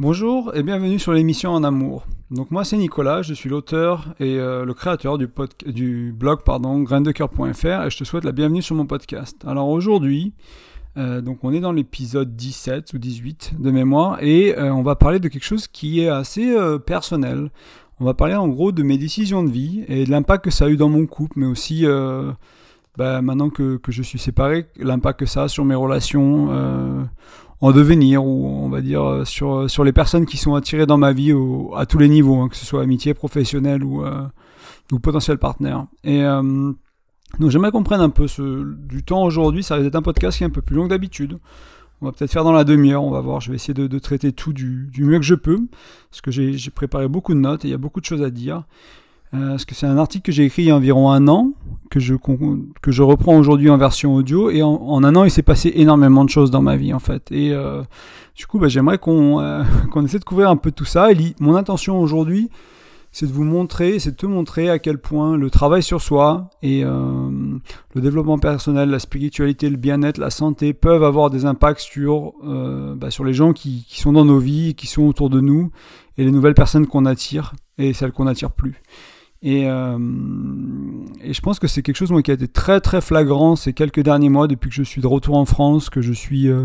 Bonjour et bienvenue sur l'émission En Amour. Donc moi c'est Nicolas, je suis l'auteur et euh, le créateur du, du blog pardon, graindecoeur.fr et je te souhaite la bienvenue sur mon podcast. Alors aujourd'hui, euh, donc on est dans l'épisode 17 ou 18 de mémoire et euh, on va parler de quelque chose qui est assez personnel. On va parler en gros de mes décisions de vie et de l'impact que ça a eu dans mon couple, mais aussi bah, maintenant que, que, je suis séparé, l'impact que ça a sur mes relations en devenir ou on va dire euh, sur, euh, sur les personnes qui sont attirées dans ma vie à tous les niveaux, hein, que ce soit amitié, professionnelle ou, euh, ou potentiel partenaire. Et donc j'aimerais qu'on prenne un peu ce, du temps aujourd'hui, ça va être un podcast qui est un peu plus long que d'habitude. On va peut-être faire dans la demi-heure, on va voir, je vais essayer de, traiter tout du, mieux que je peux, parce que j'ai préparé beaucoup de notes et il y a beaucoup de choses à dire. Parce que c'est un article que j'ai écrit il y a environ un an, que je, que je reprends aujourd'hui en version audio, et en, un an, il s'est passé énormément de choses dans ma vie, en fait. Et euh, du coup, bah, j'aimerais qu'on euh, qu'on essaie de couvrir un peu tout ça. Et mon intention aujourd'hui, c'est de vous montrer, c'est de te montrer à quel point le travail sur soi et le développement personnel, la spiritualité, le bien-être, la santé peuvent avoir des impacts sur, bah, sur les gens qui, qui sont dans nos vies, qui sont autour de nous, et les nouvelles personnes qu'on attire et celles qu'on n'attire plus. Et, euh, et, je pense que c'est quelque chose moi, qui a été très très flagrant ces quelques derniers mois depuis que je suis de retour en France, que je suis... Euh,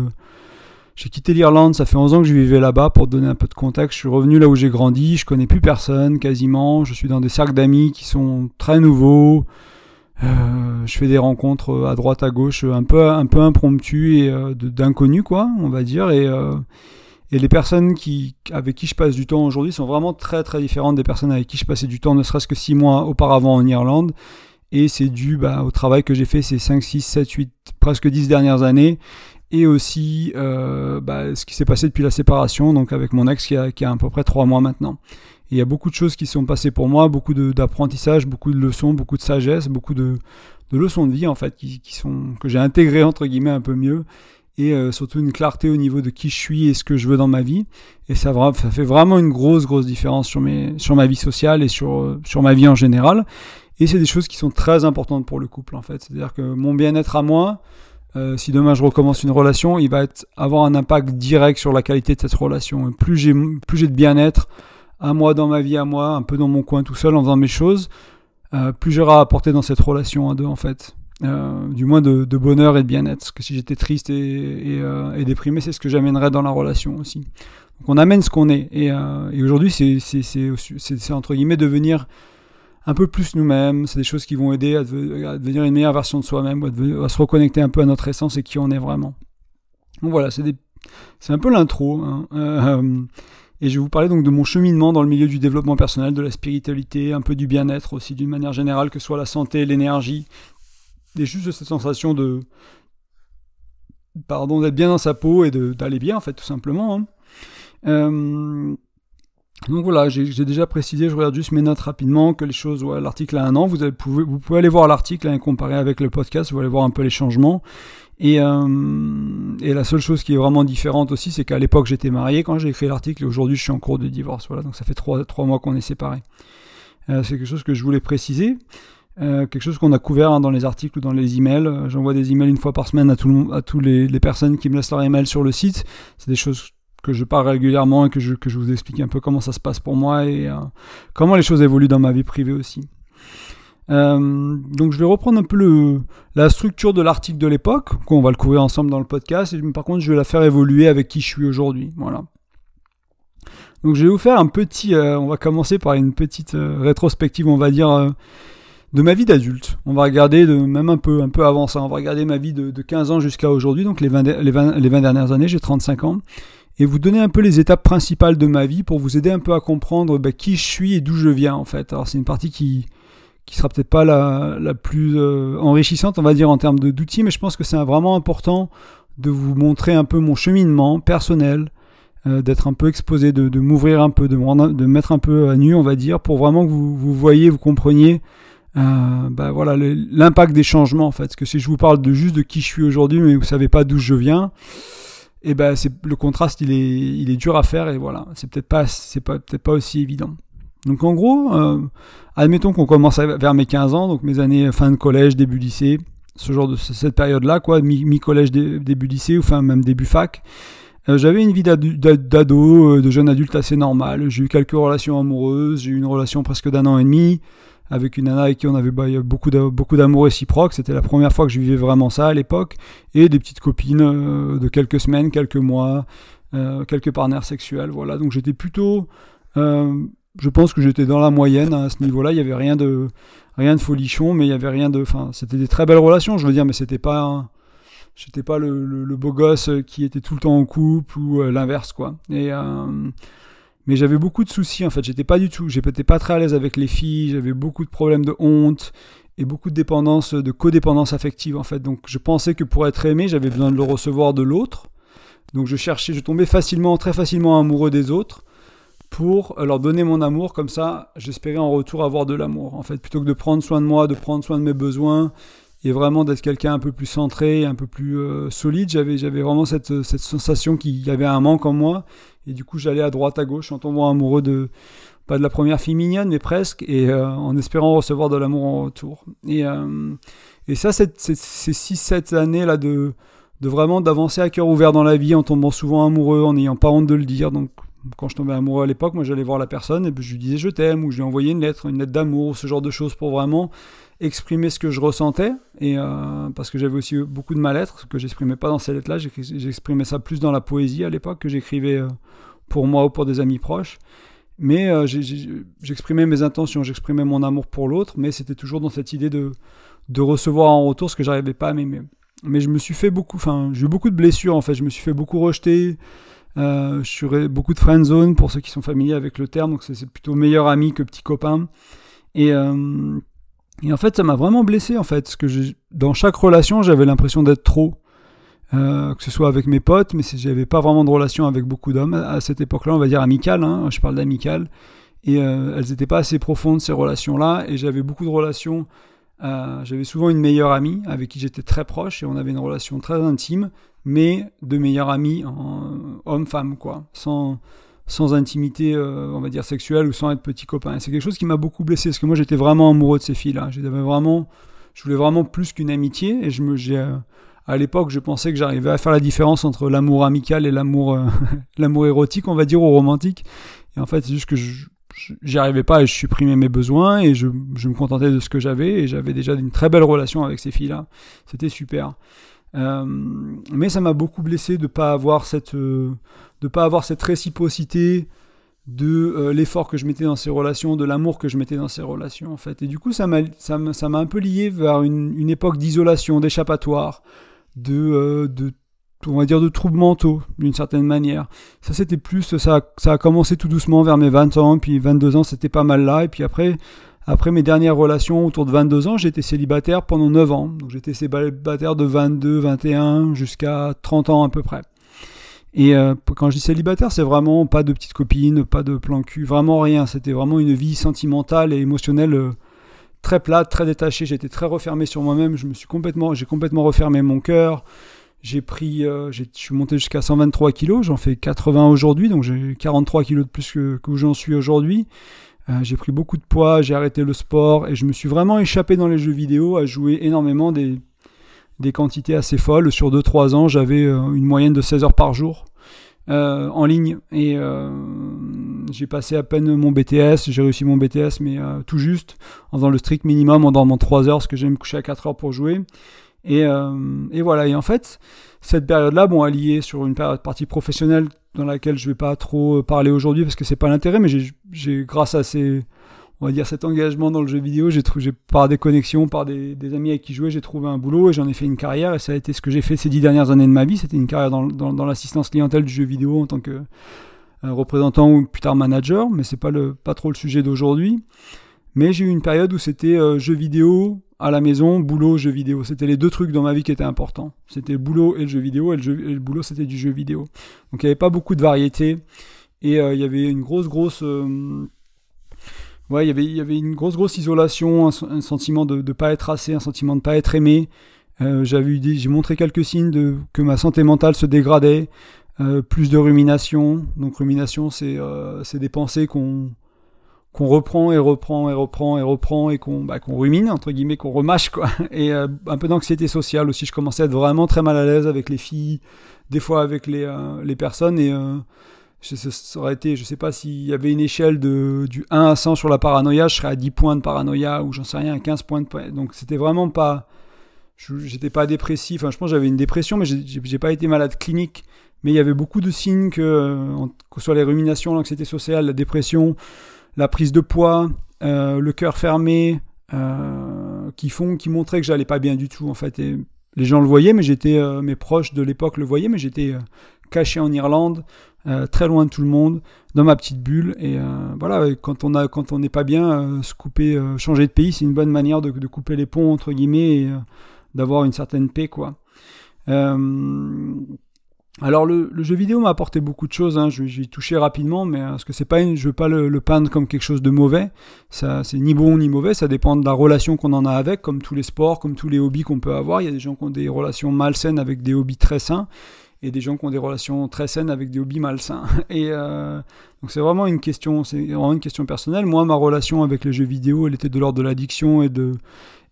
j'ai quitté l'Irlande, ça fait 11 ans que je vivais là-bas pour donner un peu de contexte. Je suis revenu là où j'ai grandi, je connais plus personne quasiment, je suis dans des cercles d'amis qui sont très nouveaux. Euh, je fais des rencontres à droite à gauche un peu un peu impromptues et d'inconnus quoi, on va dire et et les personnes qui, avec qui je passe du temps aujourd'hui sont vraiment très très différentes des personnes avec qui je passais du temps ne serait-ce que 6 mois auparavant en Irlande. Et c'est dû bah, au travail que j'ai fait ces 5, 6, 7, 8, presque 10 dernières années. Et aussi euh, bah, ce qui s'est passé depuis la séparation, donc avec mon ex qui a, qui a à peu près 3 mois maintenant. Et il y a beaucoup de choses qui sont passées pour moi, beaucoup d'apprentissage, beaucoup de leçons, beaucoup de sagesse, beaucoup de, leçons de vie en fait qui sont que j'ai intégrées entre guillemets un peu mieux et euh, surtout une clarté au niveau de qui je suis et ce que je veux dans ma vie. Et ça, ça fait vraiment une grosse, grosse différence sur, mes, sur ma vie sociale et sur, euh, sur ma vie en général. Et c'est des choses qui sont très importantes pour le couple, en fait. C'est-à-dire que mon bien-être à moi, euh, si demain je recommence une relation, il va être, avoir un impact direct sur la qualité de cette relation. Plus j'ai, plus j'ai de bien-être à moi dans ma vie à moi, un peu dans mon coin tout seul en faisant mes choses, euh, plus j'aurai à apporter dans cette relation à deux, en fait. Euh, du moins de, bonheur et de bien-être. Parce que si j'étais triste et, euh, et, déprimé, c'est ce que j'amènerais dans la relation aussi. Donc on amène ce qu'on est. Et, euh, aujourd'hui, c'est entre guillemets devenir un peu plus nous-mêmes. C'est des choses qui vont aider à, devenir une meilleure version de soi-même, à, se reconnecter un peu à notre essence et qui on est vraiment. Donc voilà, c'est un peu l'intro. Hein. et je vais vous parler donc de mon cheminement dans le milieu du développement personnel, de la spiritualité, un peu du bien-être aussi d'une manière générale, que ce soit la santé, l'énergie, et juste cette sensation de pardon d'être bien dans sa peau et d'aller bien en fait tout simplement hein. euh, donc voilà j'ai déjà précisé je regarde juste mes notes rapidement que les choses l'article a un an. Vous, pouvez, aller voir l'article et comparer avec le podcast vous allez voir un peu les changements. Et, euh, et la seule chose qui est vraiment différente aussi c'est qu'à l'époque j'étais marié quand j'ai écrit l'article et aujourd'hui je suis en cours de divorce. Voilà donc ça fait trois, trois mois qu'on est séparés. Euh, c'est quelque chose que je voulais préciser euh, quelque chose qu'on a couvert hein, dans les articles ou dans les emails. Euh, j'envoie des emails une fois par semaine à, tout à tous les, personnes qui me laissent leur email sur le site. C'est des choses que je parle régulièrement et que je, que je vous explique un peu comment ça se passe pour moi et euh, comment les choses évoluent dans ma vie privée aussi. Donc je vais reprendre un peu le, la structure de l'article de l'époque, qu'on va le couvrir ensemble dans le podcast, et par contre je vais la faire évoluer avec qui je suis aujourd'hui. Voilà. Donc je vais vous faire un petit, on va commencer par une petite rétrospective, on va dire de ma vie d'adulte. On va regarder de, même un peu, un peu avant ça. On va regarder ma vie de, 15 ans jusqu'à aujourd'hui, donc les 20, les, 20, les 20 dernières années, j'ai 35 ans. Et vous donner un peu les étapes principales de ma vie pour vous aider un peu à comprendre bah, qui je suis et d'où je viens en fait. Alors c'est une partie qui qui sera peut-être pas la, la plus euh, enrichissante, on va dire, en termes d'outils, mais je pense que c'est vraiment important de vous montrer un peu mon cheminement personnel, euh, d'être un peu exposé, de, m'ouvrir un peu, de de mettre un peu à nu, on va dire, pour vraiment que vous, vous voyez, vous compreniez euh, bah voilà l'impact des changements en fait. Parce que si je vous parle de juste de qui je suis aujourd'hui, mais vous savez pas d'où je viens, et eh ben c'est le contraste il est il est dur à faire et voilà c'est peut-être pas c'est pas peut-être pas aussi évident. Donc en gros, euh, admettons qu'on commence vers mes 15 ans, donc mes années fin de collège, début lycée, ce genre de cette période-là quoi, mi-collège, début lycée ou fin même début fac. j'avais une vie d'ado, de jeune adulte assez normale. J'ai eu quelques relations amoureuses, j'ai eu une relation presque d'un an et demi avec une nana avec qui on avait bah, beaucoup d'amour réciproque. C'était la première fois que je vivais vraiment ça à l'époque. Et des petites copines de quelques semaines, quelques mois, quelques partenaires sexuels. Voilà, donc j'étais plutôt je pense que j'étais dans la moyenne à ce niveau-là. Il y avait rien de rien de folichon, mais il y avait rien de. Enfin, c'était des très belles relations, je veux dire, mais c'était pas. J'étais pas le, le, beau gosse qui était tout le temps en couple ou euh, l'inverse, quoi. Et euh, mais j'avais beaucoup de soucis en fait. J'étais pas du tout. J'étais pas très à l'aise avec les filles. J'avais beaucoup de problèmes de honte et beaucoup de dépendance, de codépendance affective en fait. Donc je pensais que pour être aimé, j'avais besoin de le recevoir de l'autre. Donc je cherchais, je tombais facilement, très facilement amoureux des autres pour leur donner mon amour, comme ça j'espérais en retour avoir de l'amour. En fait, plutôt que de prendre soin de moi, de prendre soin de mes besoins, et vraiment d'être quelqu'un un peu plus centré, un peu plus euh, solide, j'avais, vraiment cette sensation qu'il y avait un manque en moi, et du coup j'allais à droite, à gauche, en tombant amoureux de, pas de la première fille mignonne, mais presque, et euh, en espérant recevoir de l'amour en retour. Et, euh, et ça, ces 6-7 années-là de, de vraiment d'avancer à cœur ouvert dans la vie, en tombant souvent amoureux, en n'ayant pas honte de le dire, donc quand je tombais amoureux à l'époque, moi j'allais voir la personne et puis je lui disais je t'aime ou je lui envoyais une lettre, une lettre d'amour, ce genre de choses pour vraiment exprimer ce que je ressentais et euh, parce que j'avais aussi beaucoup de mal-être, ce que j'exprimais pas dans ces lettres-là, j'exprimais ça plus dans la poésie à l'époque que j'écrivais euh, pour moi ou pour des amis proches. Mais euh, j'exprimais mes intentions, j'exprimais mon amour pour l'autre, mais c'était toujours dans cette idée de, de recevoir en retour ce que j'arrivais pas à m'aimer. Mais je me suis fait beaucoup, enfin j'ai eu beaucoup de blessures en fait, je me suis fait beaucoup rejeter. Euh, je suis beaucoup de friend zone pour ceux qui sont familiers avec le terme, donc c'est plutôt meilleur ami que petit copain. Et, euh, et en fait, ça m'a vraiment blessé en fait, parce que dans chaque relation, j'avais l'impression d'être trop. Euh, que ce soit avec mes potes, mais j'avais pas vraiment de relation avec beaucoup d'hommes à cette époque-là, on va dire amicale, hein, je parle d'amicale, et elles n'étaient pas assez profondes ces relations-là, et j'avais beaucoup de relations j'avais souvent une meilleure amie avec qui j'étais très proche et on avait une relation très intime, mais de meilleurs amis, homme-femme, quoi, sans, sans intimité, euh, on va dire, sexuelle ou sans être petit copain. C'est quelque chose qui m'a beaucoup blessé, parce que moi j'étais vraiment amoureux de ces filles-là. vraiment, je voulais vraiment plus qu'une amitié, et je me, euh, à l'époque, je pensais que j'arrivais à faire la différence entre l'amour amical et l'amour, euh, l'amour érotique, on va dire, ou romantique. Et en fait, c'est juste que j'y arrivais pas et je supprimais mes besoins et je, je me contentais de ce que j'avais et j'avais déjà une très belle relation avec ces filles-là. C'était super. Euh, mais ça m'a beaucoup blessé de pas avoir cette euh, de pas avoir cette réciprocité de euh, l'effort que je mettais dans ces relations, de l'amour que je mettais dans ces relations en fait. Et du coup, ça m'a un peu lié vers une, une époque d'isolation, d'échappatoire, de, de on va dire de troubles mentaux d'une certaine manière. Ça c'était plus ça ça a commencé tout doucement vers mes 20 ans, puis 22 ans, c'était pas mal là et puis après après mes dernières relations autour de 22 ans, j'étais célibataire pendant 9 ans. Donc j'étais célibataire de 22, 21 jusqu'à 30 ans à peu près. Et euh, quand je dis célibataire, c'est vraiment pas de petites copines, pas de plan cul, vraiment rien. C'était vraiment une vie sentimentale et émotionnelle euh, très plate, très détachée. J'étais très refermé sur moi-même. Je me suis complètement, j'ai complètement refermé mon cœur. J'ai pris, euh, je suis monté jusqu'à 123 kilos. J'en fais 80 aujourd'hui, donc j'ai 43 kilos de plus que, que j'en suis aujourd'hui. Euh, j'ai pris beaucoup de poids, j'ai arrêté le sport et je me suis vraiment échappé dans les jeux vidéo à jouer énormément des, des quantités assez folles. Sur 2-3 ans, j'avais euh, une moyenne de 16 heures par jour en ligne et j'ai passé à peine mon BTS. J'ai réussi mon BTS, mais tout juste en faisant le strict minimum, en dormant 3 heures, parce que j'aime me coucher à 4 heures pour jouer. Et, et voilà, et en fait, cette période-là, bon, alliée sur une période partie professionnelle dans laquelle je vais pas trop euh, parler aujourd'hui parce que c'est pas l'intérêt, mais j'ai, grâce à ces, on va dire cet engagement dans le jeu vidéo, j'ai trouvé, par des connexions, par des, amis avec qui jouer, j'ai trouvé un boulot et j'en ai fait une carrière et ça a été ce que j'ai fait ces dix dernières années de ma vie. C'était une carrière dans, dans, l'assistance clientèle du jeu vidéo en tant que euh, représentant ou plus tard manager, mais c'est pas le, pas trop le sujet d'aujourd'hui. Mais j'ai eu une période où c'était euh, jeu vidéo, à la maison, boulot, jeu vidéo. C'était les deux trucs dans ma vie qui étaient importants. C'était le boulot et le jeu vidéo, et le, boulot c'était du jeu vidéo. Donc il n'y avait pas beaucoup de variété, et euh, il y avait une grosse, grosse... Euh, ouais, il y avait, il y avait une grosse, grosse isolation, un, sentiment de ne pas être assez, un sentiment de ne pas être aimé. Euh, j'ai montré quelques signes de que ma santé mentale se dégradait, plus de rumination. Donc rumination, c'est des pensées qu'on qu'on reprend et reprend et reprend et reprend et qu'on bah, qu'on rumine entre guillemets qu'on remâche quoi. Et euh, un peu d'anxiété sociale aussi. Je commençais à être vraiment très mal à l'aise avec les filles des fois avec les, euh, les personnes. Et euh, ça aurait été je sais pas s'il y avait une échelle de du 1 à 100 sur la paranoïa je serais à 10 points de paranoïa ou j'en sais rien à 15 points de donc c'était vraiment pas j'étais pas dépressif. Enfin je pense j'avais une dépression mais j'ai pas été malade clinique. Mais il y avait beaucoup de signes que, que ce soit les ruminations, l'anxiété sociale, la dépression, la prise de poids, euh, le cœur fermé, euh, qui font, qui montraient que j'allais pas bien du tout en fait. Les gens le voyaient, mais j'étais, euh, mes proches de l'époque le voyaient, mais j'étais caché en Irlande, très loin de tout le monde, dans ma petite bulle. Et voilà, quand on a, quand on n'est pas bien, se couper, changer de pays, c'est une bonne manière de, de, couper les ponts entre guillemets et d'avoir une certaine paix quoi. Alors le, jeu vidéo m'a apporté beaucoup de choses, hein. y toucher rapidement, mais parce que c'est pas je veux pas le, peindre comme quelque chose de mauvais. Ça, c'est ni bon ni mauvais, ça dépend de la relation qu'on en a avec, comme tous les sports, comme tous les hobbies qu'on peut avoir. Il y a des gens qui ont des relations malsaines avec des hobbies très sains, et des gens qui ont des relations très saines avec des hobbies malsains. Et euh, donc c'est vraiment une question, c'est vraiment une question personnelle. Moi, ma relation avec les jeux vidéo, elle était de l'ordre de l'addiction et de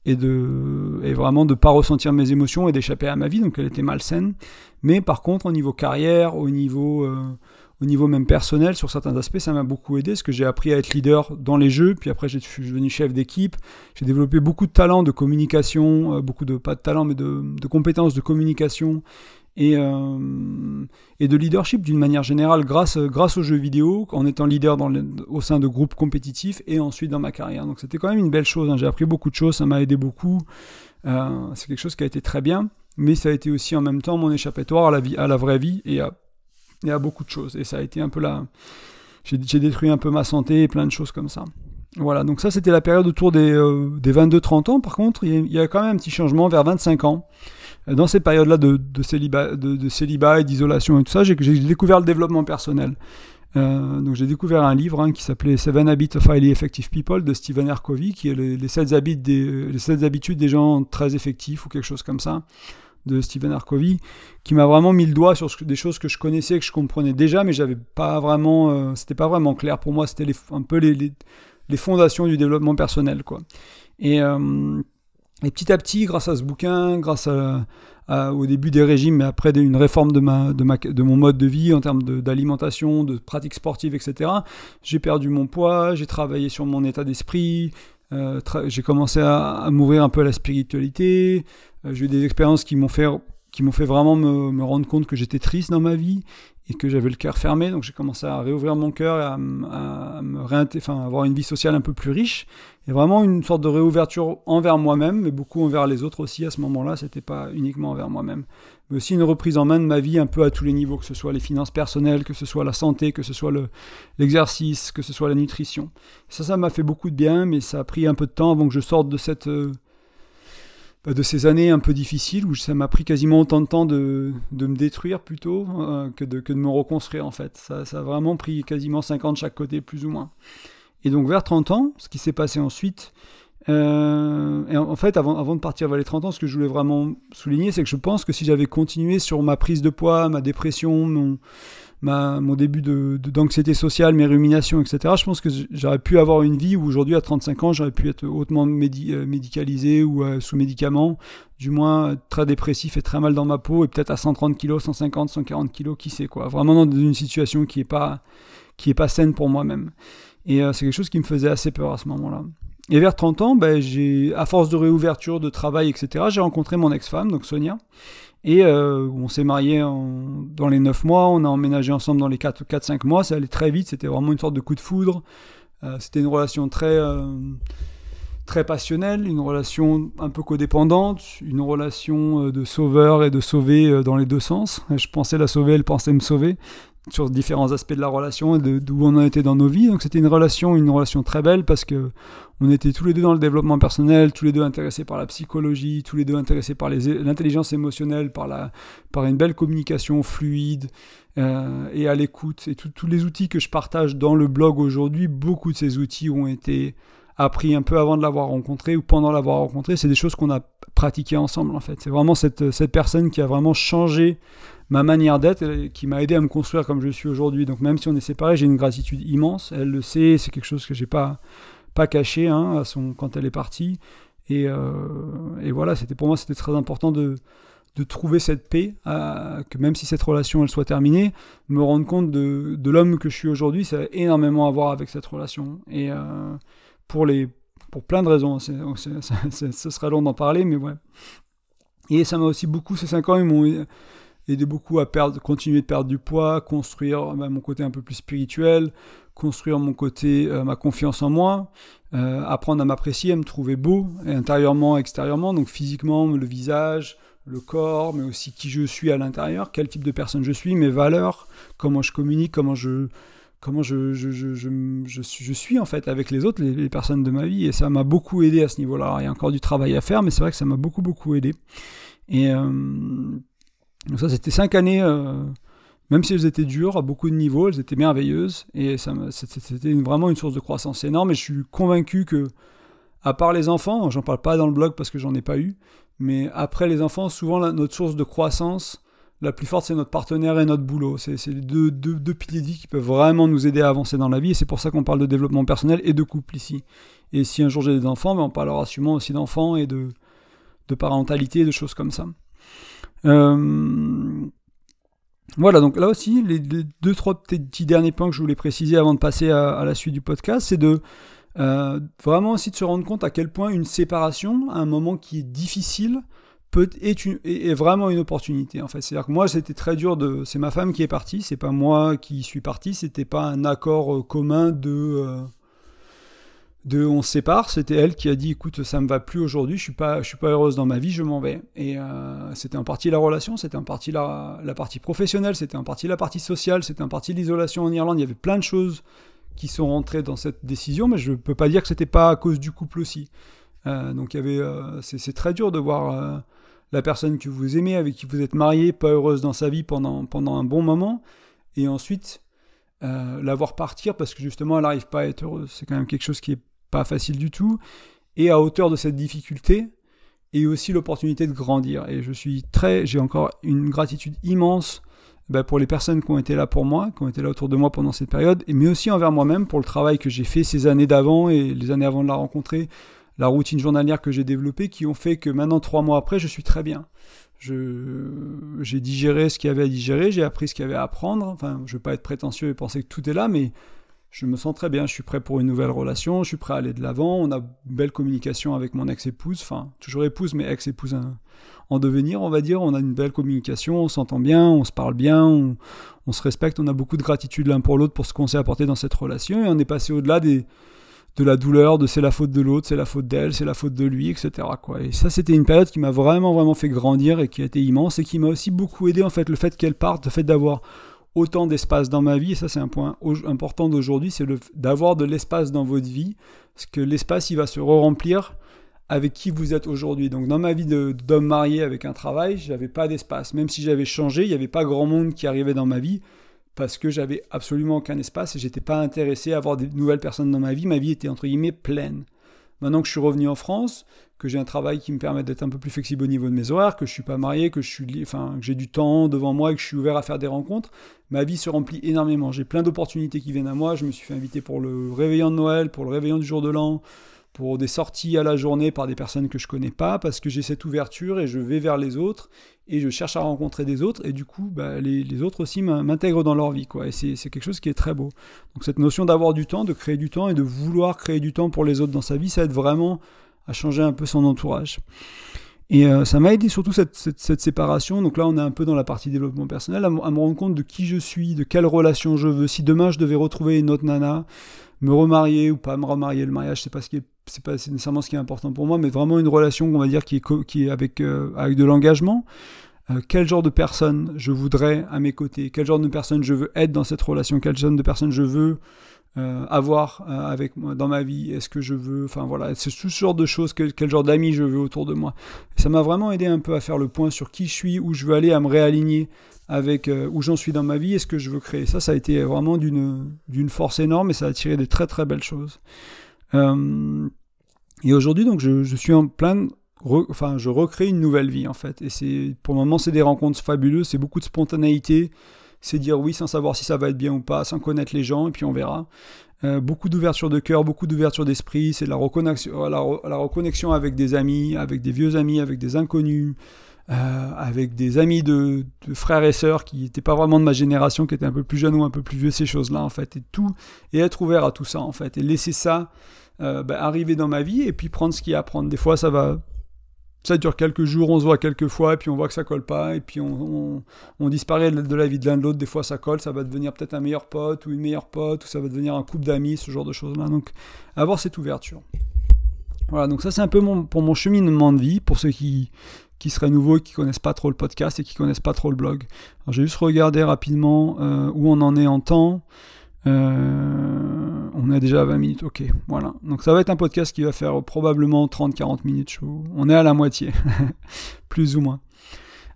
et de et vraiment de pas ressentir mes émotions et d'échapper à ma vie. Donc elle était malsaine. Mais par contre au niveau carrière au niveau euh, au niveau même personnel sur certains aspects ça m'a beaucoup aidé. Parce que j'ai appris à être leader dans les jeux. Puis après je suis devenu chef d'équipe. J'ai développé beaucoup de talents de communication euh, beaucoup de pas de talents mais de, de compétences de communication et, euh, et de leadership d'une manière générale grâce, aux jeux vidéo, en étant leader au sein de groupes compétitifs et ensuite dans ma carrière. Donc c'était quand même une belle chose, hein. j'ai appris beaucoup de choses, ça m'a aidé beaucoup, euh, c'est quelque chose qui a été très bien, mais ça a été aussi en même temps mon échappatoire à la, vraie vie et à, beaucoup de choses. Et ça a été un peu là... J'ai détruit un peu ma santé et plein de choses comme ça. Voilà, donc ça c'était la période autour des, euh, des 22-30 ans. Par contre, il y, a quand même un petit changement vers 25 ans dans ces périodes-là de, célibat, de, célibat et d'isolation et tout ça, j'ai découvert le développement personnel. Euh, donc j'ai découvert un livre hein, qui s'appelait Seven Habits of Highly Effective People de Stephen R. Covey, qui est les, les, 7 habits des, les 7 habitudes des gens très effectifs ou quelque chose comme ça, de Stephen R. Covey, qui m'a vraiment mis le doigt sur des choses que je connaissais, que je comprenais déjà, mais j'avais pas vraiment, euh, c'était pas vraiment clair pour moi, c'était un peu les, fondations du développement personnel, quoi. Et euh, et petit à petit, grâce à ce bouquin, grâce à, au début des régimes, mais après une réforme de, de, de mon mode de vie en termes d'alimentation, de, pratiques sportives, etc., j'ai perdu mon poids, j'ai travaillé sur mon état d'esprit, euh, j'ai commencé à, m'ouvrir un peu à la spiritualité, euh, j'ai eu des expériences qui m'ont fait, qui m'ont fait vraiment me, rendre compte que j'étais triste dans ma vie et que j'avais le cœur fermé, donc j'ai commencé à réouvrir mon cœur et à, me enfin, avoir une vie sociale un peu plus riche. Et vraiment une sorte de réouverture envers moi-même, mais beaucoup envers les autres aussi à ce moment-là, c'était pas uniquement envers moi-même. Mais aussi une reprise en main de ma vie un peu à tous les niveaux, que ce soit les finances personnelles, que ce soit la santé, que ce soit l'exercice, que ce soit la nutrition. Ça, ça m'a fait beaucoup de bien, mais ça a pris un peu de temps avant que je sorte de cette... Euh, de ces années un peu difficiles où ça m'a pris quasiment autant de temps de, de me détruire plutôt euh, que, de, que de me reconstruire en fait. Ça, ça, a vraiment pris quasiment 50 de chaque côté plus ou moins. Et donc vers 30 ans, ce qui s'est passé ensuite, euh, et en, fait avant, avant de partir vers les 30 ans, ce que je voulais vraiment souligner, c'est que je pense que si j'avais continué sur ma prise de poids, ma dépression, mon, mon début d'anxiété de, sociale, mes ruminations, etc., je pense que j'aurais pu avoir une vie où aujourd'hui, à 35 ans, j'aurais pu être hautement euh, médicalisé ou euh, sous médicaments, du moins très dépressif et très mal dans ma peau, et peut-être à 130 kg, 150, 140 kg, qui sait quoi. Vraiment dans une situation qui n'est pas, qui est pas saine pour moi-même. Et euh, c'est quelque chose qui me faisait assez peur à ce moment-là. Et vers 30 ans, ben, j'ai, à force de réouverture, de travail, etc., j'ai rencontré mon ex-femme, donc Sonia, et euh, on s'est marié dans les 9 mois, on a emménagé ensemble dans les 4-5 mois, ça allait très vite, c'était vraiment une sorte de coup de foudre. Euh, c'était une relation très, euh, très passionnelle, une relation un peu codépendante, une relation de sauveur et de sauver dans les deux sens. Je pensais la sauver, elle pensait me sauver sur différents aspects de la relation et d'où on en était dans nos vies. Donc c'était une relation, une relation très belle parce que on était tous les deux dans le développement personnel, tous les deux intéressés par la psychologie, tous les deux intéressés par l'intelligence émotionnelle, par, la, par une belle communication fluide euh, et à l'écoute. Et tous les outils que je partage dans le blog aujourd'hui, beaucoup de ces outils ont été appris un peu avant de l'avoir rencontré ou pendant l'avoir rencontré. C'est des choses qu'on a pratiquées ensemble en fait. C'est vraiment cette, cette personne qui a vraiment changé ma manière d'être qui m'a aidé à me construire comme je suis aujourd'hui. Donc même si on est séparés, j'ai une gratitude immense. Elle le sait, c'est quelque chose que j'ai pas pas caché hein, à son, quand elle est partie. Et, euh, et voilà, c'était pour moi c'était très important de de trouver cette paix, que même si cette relation elle soit terminée, me rendre compte de, de l'homme que je suis aujourd'hui, ça a énormément à voir avec cette relation. Et euh, pour, les, pour plein de raisons, ce serait long d'en parler, mais ouais. Et ça m'a aussi beaucoup, ces 5 ans, ils m'ont aidé beaucoup à perdre, continuer de perdre du poids, construire bah, mon côté un peu plus spirituel, construire mon côté, euh, ma confiance en moi, apprendre à m'apprécier, à me trouver beau, intérieurement, extérieurement, donc physiquement, le visage, le corps, mais aussi qui je suis à l'intérieur, quel type de personne je suis, mes valeurs, comment je communique, comment je comment je, je, je, je, je suis en fait avec les autres, les, personnes de ma vie, et ça m'a beaucoup aidé à ce niveau-là. Il y a encore du travail à faire, mais c'est vrai que ça m'a beaucoup beaucoup aidé. Et euh, donc ça, c'était cinq années, euh, même si elles étaient dures à beaucoup de niveaux, elles étaient merveilleuses, et c'était vraiment une source de croissance énorme. Et je suis convaincu que, à part les enfants, j'en parle pas dans le blog parce que j'en ai pas eu, mais après les enfants, souvent notre source de croissance, la plus forte, c'est notre partenaire et notre boulot. C'est les deux, deux, deux, piliers qui peuvent vraiment nous aider à avancer dans la vie. Et c'est pour ça qu'on parle de développement personnel et de couple ici. Et si un jour j'ai des enfants, ben on parlera sûrement aussi d'enfants et de, de parentalité de choses comme ça. Euh, voilà, donc là aussi, les, deux, trois petits derniers points que je voulais préciser avant de passer à la suite du podcast, c'est de euh, vraiment aussi de se rendre compte à quel point une séparation, à un moment qui est difficile, est, vraiment une opportunité. C'est-à-dire que moi, c'était très dur de. C'est ma femme qui est partie, c'est pas moi qui suis parti. C'était pas un accord euh, commun de. De on se sépare, c'était elle qui a dit écoute ça me va plus aujourd'hui, je suis pas je suis pas heureuse dans ma vie, je m'en vais. Et c'était en partie la relation, c'était en partie la, la partie professionnelle, c'était en partie la partie sociale, c'était en partie l'isolation en Irlande, il y avait plein de choses qui sont rentrés dans cette décision, mais je ne peux pas dire que c'était pas à cause du couple aussi. Euh, donc il y avait, euh, c'est très dur de voir euh, la personne que vous aimez, avec qui vous êtes marié, pas heureuse dans sa vie pendant, pendant un bon moment, et ensuite la voir partir parce que justement elle n'arrive pas à être heureuse. C'est quand même quelque chose qui est pas facile du tout. Et à hauteur de cette difficulté, et aussi l'opportunité de grandir. Et je suis très, j'ai encore une gratitude immense bah, pour les personnes qui ont été là pour moi, qui ont été là autour de moi pendant cette période, mais aussi envers moi-même pour le travail que j'ai fait ces années d'avant et les années avant de la rencontrer, la routine journalière que j'ai développée, qui ont fait que maintenant, trois mois après, je suis très bien. J'ai digéré ce qu'il y avait à digérer, j'ai appris ce qu'il y avait à apprendre. Enfin, je ne veux pas être prétentieux et penser que tout est là, mais je me sens très bien, je suis prêt pour une nouvelle relation, je suis prêt à aller de l'avant, on a une belle communication avec mon ex-épouse, enfin toujours épouse mais ex-épouse en devenir on va dire, on a une belle communication, on s'entend bien, on se parle bien, on, se respecte, on a beaucoup de gratitude l'un pour l'autre pour ce qu'on s'est apporté dans cette relation et on est passé au-delà de la douleur, de c'est la faute de l'autre, c'est la faute d'elle, c'est la faute de lui, etc. Et ça c'était une période qui m'a vraiment vraiment fait grandir et qui a été immense et qui m'a aussi beaucoup aidé en fait le fait qu'elle parte, le fait d'avoir autant d'espace dans ma vie, et ça c'est un point important d'aujourd'hui, c'est d'avoir de l'espace dans votre vie, parce que l'espace il va se remplir avec qui vous êtes aujourd'hui. Donc dans ma vie d'homme marié avec un travail, j'avais pas d'espace. Même si j'avais changé, il n'y avait pas grand monde qui arrivait dans ma vie parce que j'avais absolument aucun espace et j'étais pas intéressé à avoir des nouvelles personnes dans ma vie. Ma vie était entre guillemets pleine. Maintenant que je suis revenu en France, que j'ai un travail qui me permet d'être un peu plus flexible au niveau de mes horaires, que je suis pas marié, que je suis, enfin, que j'ai du temps devant moi et que je suis ouvert à faire des rencontres, ma vie se remplit énormément. J'ai plein d'opportunités qui viennent à moi. Je me suis fait inviter pour le réveillon de Noël, pour le réveillon du jour de l'an, pour des sorties à la journée par des personnes que je connais pas, parce que j'ai cette ouverture et je vais vers les autres et je cherche à rencontrer des autres et du coup bah, les, autres aussi m'intègrent dans leur vie quoi et c'est quelque chose qui est très beau. Donc cette notion d'avoir du temps, de créer du temps et de vouloir créer du temps pour les autres dans sa vie, ça aide vraiment à changer un peu son entourage. Et euh, ça m'a aidé surtout cette, cette, séparation. Donc là, on est un peu dans la partie développement personnel, à, me rendre compte de qui je suis, de quelle relation je veux. Si demain je devais retrouver une autre nana, me remarier ou pas me remarier, le mariage, c'est pas ce qui est c'est pas nécessairement ce qui est important pour moi, mais vraiment une relation, on va dire, qui est, qui est avec, euh, avec de l'engagement. Euh, quel genre de personne je voudrais à mes côtés? Quel genre de personne je veux être dans cette relation? Quel genre de personne je veux euh, avoir avec moi dans ma vie Est-ce que je veux Enfin voilà, c'est tout ce genre de choses. Quel, genre d'amis je veux autour de moi Ça m'a vraiment aidé un peu à faire le point sur qui je suis, où je veux aller, à me réaligner avec où j'en suis dans ma vie et ce que je veux créer. Ça, ça a été vraiment d'une force énorme et ça a tiré des très très belles choses. et aujourd'hui, donc, je, je, suis en plein, enfin, je recrée une nouvelle vie en fait. Et c'est, pour le moment, c'est des rencontres fabuleuses, c'est beaucoup de spontanéité, c'est dire oui sans savoir si ça va être bien ou pas, sans connaître les gens, et puis on verra. Euh, beaucoup d'ouverture de cœur, beaucoup d'ouverture d'esprit, c'est la reconnexion, la, avec des amis, avec des vieux amis, avec des inconnus, euh, avec des amis de, frères et sœurs qui n'étaient pas vraiment de ma génération, qui étaient un peu plus jeunes ou un peu plus vieux, ces choses-là en fait, et tout, et être ouvert à tout ça en fait, et laisser ça euh, ben, arriver dans ma vie, et puis prendre ce qu'il y a à prendre. Des fois ça va ça dure quelques jours, on se voit quelques fois, et puis on voit que ça colle pas, et puis on, disparaît de la vie de l'un de l'autre. Des fois, ça colle, ça va devenir peut-être un meilleur pote ou une meilleure pote, ou ça va devenir un couple d'amis, ce genre de choses-là. Donc, avoir cette ouverture. Voilà, donc ça, c'est un peu pour mon cheminement de vie, pour ceux qui, qui seraient nouveaux qui connaissent pas trop le podcast et qui connaissent pas trop le blog. Alors, j'ai juste regardé rapidement euh, où on en est en temps. Euh, on a déjà 20 minutes, ok, voilà. Donc ça va être un podcast qui va faire probablement 30-40 minutes. On est à la moitié, plus ou moins.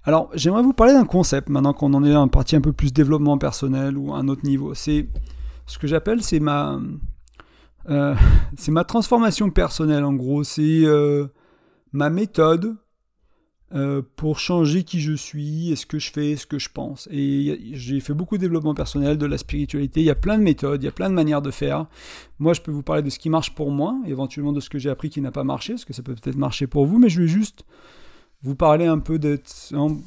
Alors j'aimerais vous parler d'un concept maintenant qu'on en est à un partie un peu plus développement personnel ou un autre niveau. C'est ce que j'appelle, c'est ma, euh, c'est ma transformation personnelle en gros. C'est euh, ma méthode euh, pour changer qui je suis, et ce que je fais, ce que je pense. Et j'ai fait beaucoup de développement personnel, de la spiritualité. Il y a plein de méthodes, il y a plein de manières de faire. Moi, je peux vous parler de ce qui marche pour moi, éventuellement de ce que j'ai appris qui n'a pas marché, parce que ça peut peut-être marcher pour vous, mais je vais juste vous parler un peu de...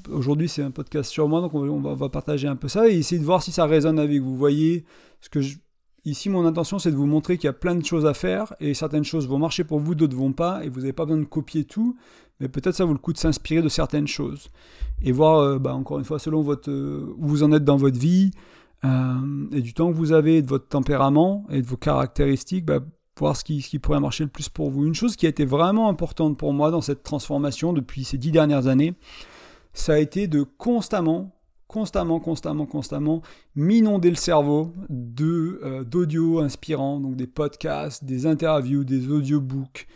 Aujourd'hui, c'est un podcast sur moi, donc on va, partager un peu ça et essayer de voir si ça résonne avec vous. Vous voyez, ce que je, Ici, mon intention, c'est de vous montrer qu'il y a plein de choses à faire et certaines choses vont marcher pour vous, d'autres vont pas, et vous n'avez pas besoin de copier tout, mais peut-être ça vaut le coup de s'inspirer de certaines choses et voir, euh, bah, encore une fois, selon votre, où vous en êtes dans votre vie euh, et du temps que vous avez, de votre tempérament et de vos caractéristiques, bah, voir ce qui, ce qui pourrait marcher le plus pour vous. Une chose qui a été vraiment importante pour moi dans cette transformation depuis ces dix dernières années, ça a été de constamment constamment, constamment, constamment m'inonder le cerveau de euh, d'audio inspirants, donc des podcasts, des interviews, des audiobooks,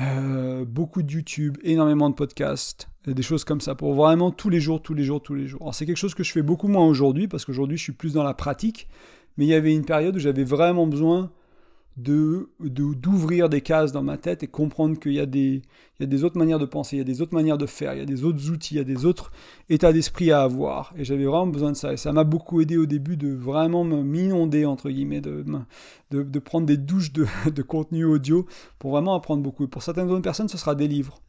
euh, beaucoup de YouTube, énormément de podcasts, des choses comme ça, pour vraiment tous les jours, tous les jours, tous les jours. Alors c'est quelque chose que je fais beaucoup moins aujourd'hui, parce qu'aujourd'hui je suis plus dans la pratique, mais il y avait une période où j'avais vraiment besoin de d'ouvrir des cases dans ma tête et comprendre qu'il y, a des, il y a des autres manières de penser, il y a des autres manières de faire, il y a des autres outils, il y a des autres états d'esprit à avoir. Et j'avais vraiment besoin de ça. Et ça m'a beaucoup aidé au début de vraiment m'inonder, entre guillemets, de, de, prendre des douches de, de contenu audio pour vraiment apprendre beaucoup. Et pour certaines autres personnes, ce sera des livres.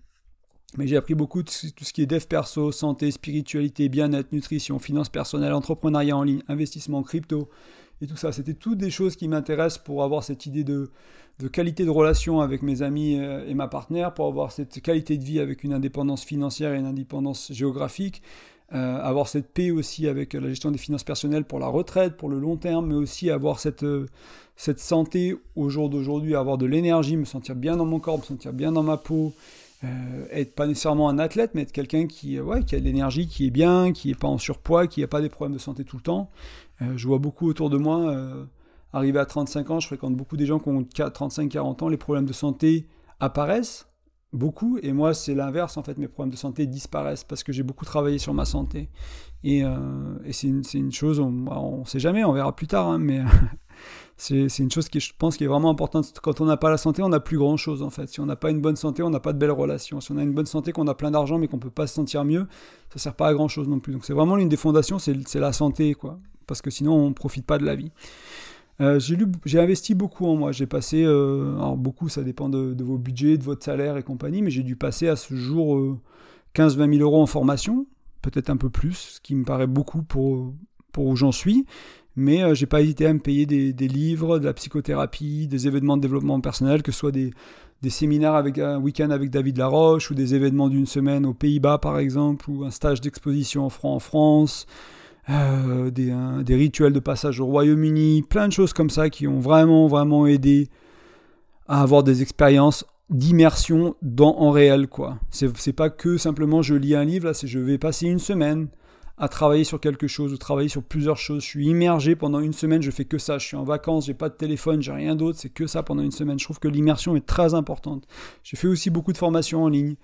Mais j'ai appris beaucoup de tout ce qui est dev perso, santé, spiritualité, bien-être, nutrition, finances personnelles, entrepreneuriat en ligne, investissement, crypto, et tout ça. C'était toutes des choses qui m'intéressent pour avoir cette idée de, de, qualité de relation avec mes amis euh, et ma partenaire, pour avoir cette qualité de vie avec une indépendance financière et une indépendance géographique, euh, avoir cette paix aussi avec la gestion des finances personnelles pour la retraite, pour le long terme, mais aussi avoir cette, euh, cette santé au jour d'aujourd'hui, avoir de l'énergie, me sentir bien dans mon corps, me sentir bien dans ma peau. être pas nécessairement un athlète, mais être quelqu'un qui, ouais, qui a de l'énergie, qui est bien, qui n'est pas en surpoids, qui n'a pas des problèmes de santé tout le temps. Euh, je vois beaucoup autour de moi, euh, arrivé à 35 ans, je fréquente beaucoup des gens qui ont 35-40 ans, les problèmes de santé apparaissent, beaucoup, et moi c'est l'inverse, en fait, mes problèmes de santé disparaissent parce que j'ai beaucoup travaillé sur ma santé. Et, euh, c'est une, chose, on ne sait jamais, on verra plus tard, hein, mais c'est une chose qui, je pense, qui est vraiment importante. Quand on n'a pas la santé, on n'a plus grand chose en fait. Si on n'a pas une bonne santé, on n'a pas de belles relations. Si on a une bonne santé, qu'on a plein d'argent mais qu'on peut pas se sentir mieux, ça sert pas à grand chose non plus. Donc c'est vraiment l'une des fondations, c'est la santé, quoi parce que sinon on ne profite pas de la vie. Euh, j'ai investi beaucoup en moi. J'ai passé, euh, alors beaucoup, ça dépend de, vos budgets, de votre salaire et compagnie, mais j'ai dû passer à ce jour 15-20 euh, 000 euros en formation, peut-être un peu plus, ce qui me paraît beaucoup pour, pour où j'en suis. Mais j'ai pas hésité à me payer des, livres, de la psychothérapie, des événements de développement personnel, que ce soit des, séminaires avec un week-end avec David Laroche, ou des événements d'une semaine aux Pays-Bas par exemple, ou un stage d'exposition en France. Euh, des, rituels de passage au Royaume-Uni, plein de choses comme ça qui ont vraiment, vraiment aidé à avoir des expériences d'immersion en réel quoi. C'est pas que simplement je lis un livre là, c'est je vais passer une semaine à travailler sur quelque chose ou travailler sur plusieurs choses. Je suis immergé pendant une semaine, je fais que ça. Je suis en vacances, j'ai pas de téléphone, j'ai rien d'autre, c'est que ça pendant une semaine. Je trouve que l'immersion est très importante. J'ai fait aussi beaucoup de formations en ligne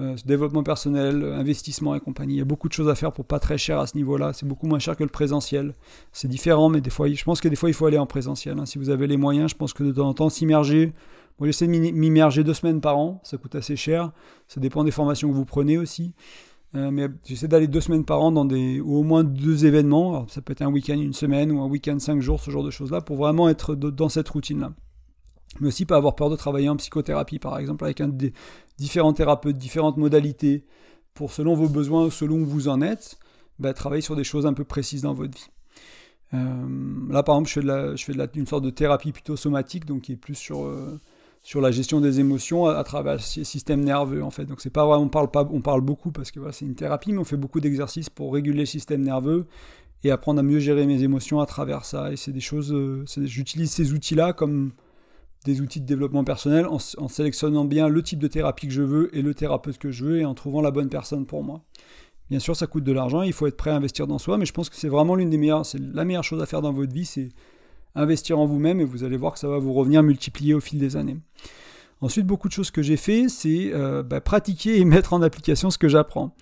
euh, développement personnel, investissement et compagnie. Il y a beaucoup de choses à faire pour pas très cher à ce niveau-là. C'est beaucoup moins cher que le présentiel. C'est différent, mais des fois, je pense que des fois, il faut aller en présentiel. Hein. Si vous avez les moyens, je pense que de temps en temps, s'immerger. Moi, j'essaie de m'immerger deux semaines par an. Ça coûte assez cher. Ça dépend des formations que vous prenez aussi. Euh, mais j'essaie d'aller deux semaines par an dans des, ou au moins deux événements. ça peut être un week-end, une semaine, ou un week-end, cinq jours, ce genre de choses-là, pour vraiment être dans cette routine-là mais aussi pas avoir peur de travailler en psychothérapie, par exemple, avec un des différents thérapeutes, différentes modalités, pour selon vos besoins, selon où vous en êtes, bah, travailler sur des choses un peu précises dans votre vie. Euh, là, par exemple, je fais, je fais une sorte de thérapie plutôt somatique, donc qui est plus sur, euh, sur la gestion des émotions à, travers le système nerveux, en fait. Donc, c'est pas on parle, pas, on parle beaucoup parce que voilà, c'est une thérapie, mais on fait beaucoup d'exercices pour réguler le système nerveux et apprendre à mieux gérer mes émotions à travers ça. Et c'est des choses, euh, j'utilise ces outils-là comme des outils de développement personnel en, sélectionnant bien le type de thérapie que je veux et le thérapeute que je veux et en trouvant la bonne personne pour moi. Bien sûr, ça coûte de l'argent, il faut être prêt à investir dans soi, mais je pense que c'est vraiment l'une des meilleures, c'est la meilleure chose à faire dans votre vie, c'est investir en vous-même et vous allez voir que ça va vous revenir multiplié au fil des années. Ensuite, beaucoup de choses que j'ai fait, c'est euh, bah, pratiquer et mettre en application ce que j'apprends.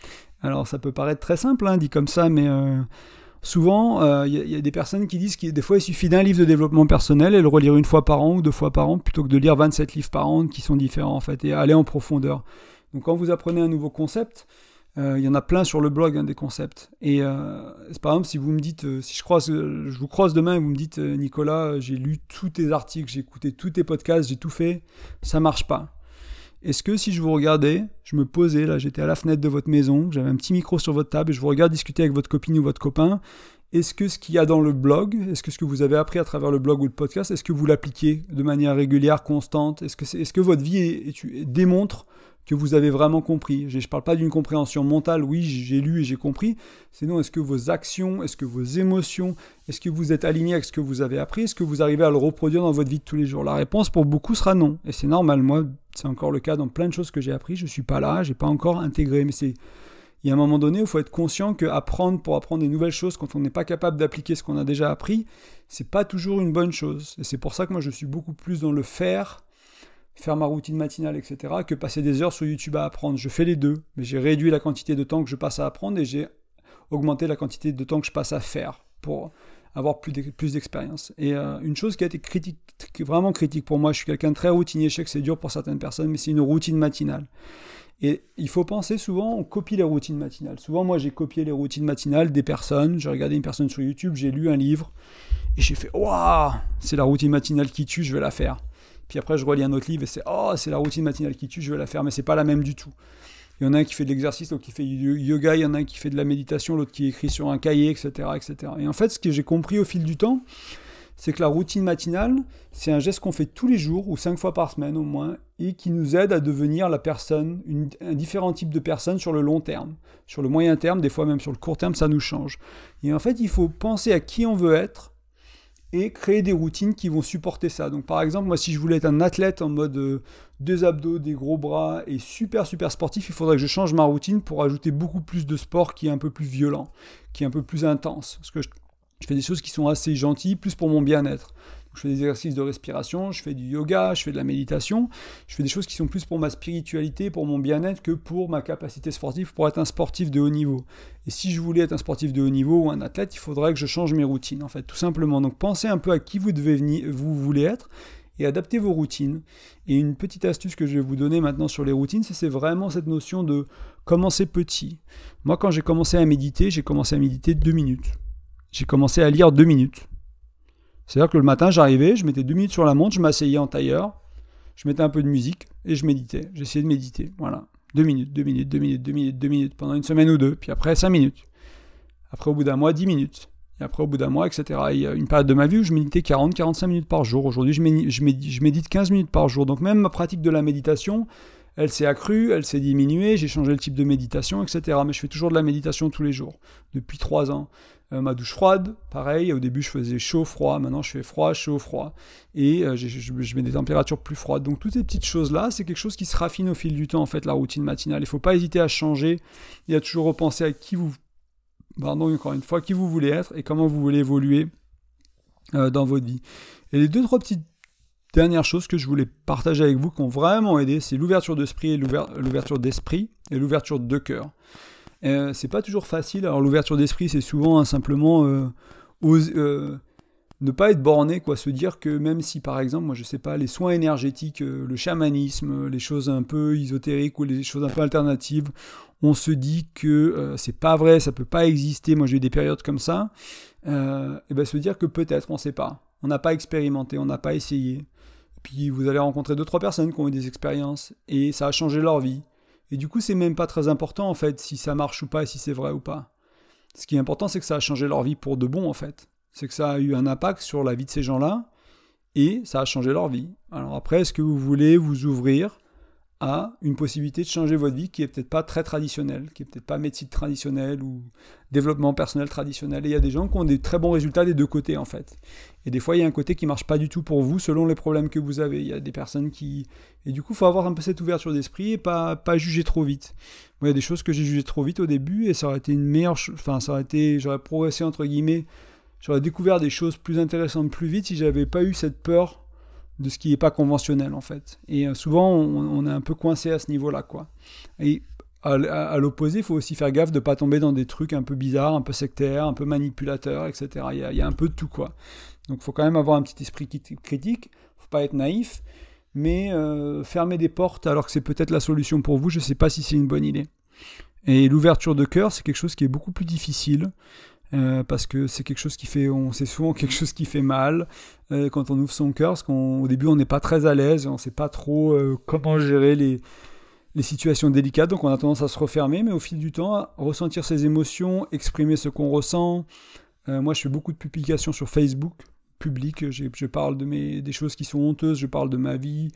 Alors, ça peut paraître très simple, hein, dit comme ça, mais euh, Souvent, il euh, y, a des personnes qui disent que des fois il suffit d'un livre de développement personnel et le relire une fois par an ou deux fois par an plutôt que de lire 27 livres par an qui sont différents en fait et aller en profondeur. Donc quand vous apprenez un nouveau concept, euh, il y en a plein sur le blog hein, des concepts. Et euh, par exemple, si vous me dites, si je, je vous croise demain et vous me dites, Nicolas, j'ai lu tous tes articles, j'ai écouté tous tes podcasts, j'ai tout fait, ça marche pas. Est-ce que si je vous regardais, je me posais, là j'étais à la fenêtre de votre maison, j'avais un petit micro sur votre table et je vous regarde discuter avec votre copine ou votre copain, est-ce que ce qu'il y a dans le blog, est-ce que ce que vous avez appris à travers le blog ou le podcast, est-ce que vous l'appliquez de manière régulière, constante? Est-ce que, votre vie démontre que vous avez vraiment compris? Je ne parle pas d'une compréhension mentale, oui, j'ai lu et j'ai compris. Sinon, est-ce que vos actions, est-ce que vos émotions, est-ce que vous êtes aligné avec ce que vous avez appris? Est-ce que vous arrivez à le reproduire dans votre vie de tous les jours? La réponse pour beaucoup sera non. Et c'est normal. Moi, c'est encore le cas dans plein de choses que j'ai appris. Je ne suis pas là, je n'ai pas encore intégré. Mais c'est. Il y a un moment donné où il faut être conscient que apprendre pour apprendre des nouvelles choses quand on n'est pas capable d'appliquer ce qu'on a déjà appris, c'est pas toujours une bonne chose. Et c'est pour ça que moi je suis beaucoup plus dans le faire faire ma routine matinale, etc., que passer des heures sur YouTube à apprendre. Je fais les deux, mais j'ai réduit la quantité de temps que je passe à apprendre et j'ai augmenté la quantité de temps que je passe à faire pour avoir plus d'expérience. Et euh, une chose qui a été vraiment critique pour moi, je suis quelqu'un de très routinier, je sais que c'est dur pour certaines personnes, mais c'est une routine matinale. Et il faut penser souvent, on copie les routines matinales. Souvent, moi, j'ai copié les routines matinales des personnes. J'ai regardé une personne sur YouTube, j'ai lu un livre, et j'ai fait Waouh, c'est la routine matinale qui tue, je vais la faire. Puis après, je relis un autre livre et c'est Oh, c'est la routine matinale qui tue, je vais la faire, mais c'est pas la même du tout. Il y en a un qui fait de l'exercice, l'autre qui fait du yoga, il y en a un qui fait de la méditation, l'autre qui écrit sur un cahier, etc., etc. Et en fait, ce que j'ai compris au fil du temps, c'est que la routine matinale, c'est un geste qu'on fait tous les jours ou cinq fois par semaine au moins, et qui nous aide à devenir la personne, un différent type de personne sur le long terme. Sur le moyen terme, des fois même sur le court terme, ça nous change. Et en fait, il faut penser à qui on veut être, et créer des routines qui vont supporter ça. Donc par exemple, moi si je voulais être un athlète en mode euh, deux abdos, des gros bras et super super sportif, il faudrait que je change ma routine pour ajouter beaucoup plus de sport qui est un peu plus violent, qui est un peu plus intense. Fais des choses qui sont assez gentilles, plus pour mon bien-être. Je fais des exercices de respiration, je fais du yoga, je fais de la méditation, je fais des choses qui sont plus pour ma spiritualité, pour mon bien-être que pour ma capacité sportive, pour être un sportif de haut niveau. Et si je voulais être un sportif de haut niveau ou un athlète, il faudrait que je change mes routines, en fait, tout simplement. Donc pensez un peu à qui vous devez venir, vous voulez être et adaptez vos routines. Et une petite astuce que je vais vous donner maintenant sur les routines, c'est vraiment cette notion de commencer petit. Moi, quand j'ai commencé à méditer, j'ai commencé à méditer deux minutes. J'ai commencé à lire deux minutes. C'est-à-dire que le matin, j'arrivais, je mettais deux minutes sur la montre, je m'asseyais en tailleur, je mettais un peu de musique et je méditais. J'essayais de méditer. Voilà. Deux minutes, deux minutes, deux minutes, deux minutes, deux minutes, pendant une semaine ou deux. Puis après, cinq minutes. Après, au bout d'un mois, dix minutes. Et après, au bout d'un mois, etc. il y a une période de ma vie où je méditais 40, 45 minutes par jour. Aujourd'hui, je médite, je médite 15 minutes par jour. Donc même ma pratique de la méditation, elle s'est accrue, elle s'est diminuée, j'ai changé le type de méditation, etc. Mais je fais toujours de la méditation tous les jours, depuis trois ans. Euh, ma douche froide, pareil, au début je faisais chaud, froid, maintenant je fais froid, chaud, froid, et euh, je, mets des températures plus froides. Donc toutes ces petites choses-là, c'est quelque chose qui se raffine au fil du temps, en fait, la routine matinale. Il ne faut pas hésiter à changer, y a toujours repenser à qui vous, pardon, encore une fois, qui vous voulez être et comment vous voulez évoluer euh, dans votre vie. Et les deux, trois petites dernière chose que je voulais partager avec vous qui ont vraiment aidé, c'est l'ouverture d'esprit et l'ouverture d'esprit et l'ouverture de cœur. Euh, c'est pas toujours facile. Alors l'ouverture d'esprit, c'est souvent hein, simplement euh, euh, ne pas être borné, quoi, se dire que même si par exemple, moi je sais pas, les soins énergétiques, le chamanisme, les choses un peu ésotériques ou les choses un peu alternatives, on se dit que c'est pas vrai, ça peut pas exister. Moi j'ai eu des périodes comme ça. et ben se dire que peut-être, on sait pas. On n'a pas expérimenté, on n'a pas essayé. Puis vous allez rencontrer deux trois personnes qui ont eu des expériences et ça a changé leur vie. Et du coup, c'est même pas très important en fait si ça marche ou pas, si c'est vrai ou pas. Ce qui est important, c'est que ça a changé leur vie pour de bon en fait. C'est que ça a eu un impact sur la vie de ces gens-là et ça a changé leur vie. Alors après, est-ce que vous voulez vous ouvrir à une possibilité de changer votre vie qui est peut-être pas très traditionnelle, qui est peut-être pas médecine traditionnelle ou développement personnel traditionnel. Et il y a des gens qui ont des très bons résultats des deux côtés en fait. Et des fois il y a un côté qui marche pas du tout pour vous selon les problèmes que vous avez. Il y a des personnes qui et du coup faut avoir un peu cette ouverture d'esprit et pas pas juger trop vite. Moi il y a des choses que j'ai jugées trop vite au début et ça aurait été une meilleure, enfin ça aurait été, j'aurais progressé entre guillemets, j'aurais découvert des choses plus intéressantes plus vite si j'avais pas eu cette peur de ce qui n'est pas conventionnel en fait. Et euh, souvent on, est un peu coincé à ce niveau-là quoi. Et à, l'opposé, il faut aussi faire gaffe de ne pas tomber dans des trucs un peu bizarres, un peu sectaires, un peu manipulateurs, etc. Il y a, un peu de tout quoi. Donc il faut quand même avoir un petit esprit critique, faut pas être naïf, mais euh, fermer des portes alors que c'est peut-être la solution pour vous, je ne sais pas si c'est une bonne idée. Et l'ouverture de cœur, c'est quelque chose qui est beaucoup plus difficile. Euh, parce que c'est quelque chose qui fait, on sait souvent quelque chose qui fait mal euh, quand on ouvre son cœur, parce qu'au début on n'est pas très à l'aise, on ne sait pas trop euh, comment gérer les, les, situations délicates, donc on a tendance à se refermer, mais au fil du temps, ressentir ses émotions, exprimer ce qu'on ressent. moi je fais beaucoup de publications sur Facebook, public, je parle de mes, des choses qui sont honteuses, je parle de ma vie,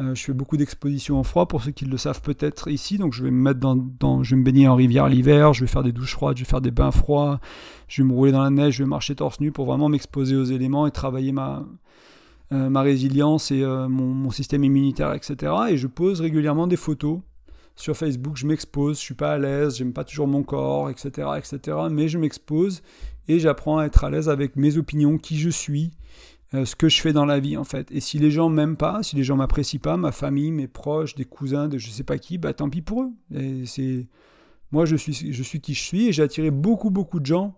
euh, je fais beaucoup d'expositions en froid pour ceux qui le savent peut-être ici. Donc je vais me mettre dans, je vais me baigner en rivière l'hiver, je vais faire des douches froides, je vais faire des bains froids, je vais me rouler dans la neige, je vais marcher torse nu pour vraiment m'exposer aux éléments et travailler ma, euh, ma résilience et euh, mon, système immunitaire, etc. Et je pose régulièrement des photos sur Facebook. Je m'expose, je suis pas à l'aise, j'aime pas toujours mon corps, etc., etc. Mais je m'expose et j'apprends à être à l'aise avec mes opinions, qui je suis euh, ce que je fais dans la vie en fait. Et si les gens m'aiment pas, si les gens m'apprécient pas, ma famille, mes proches, des cousins, de je sais pas qui, bah tant pis pour eux. Et c'est moi je suis je suis qui je suis et j'ai attiré beaucoup beaucoup de gens.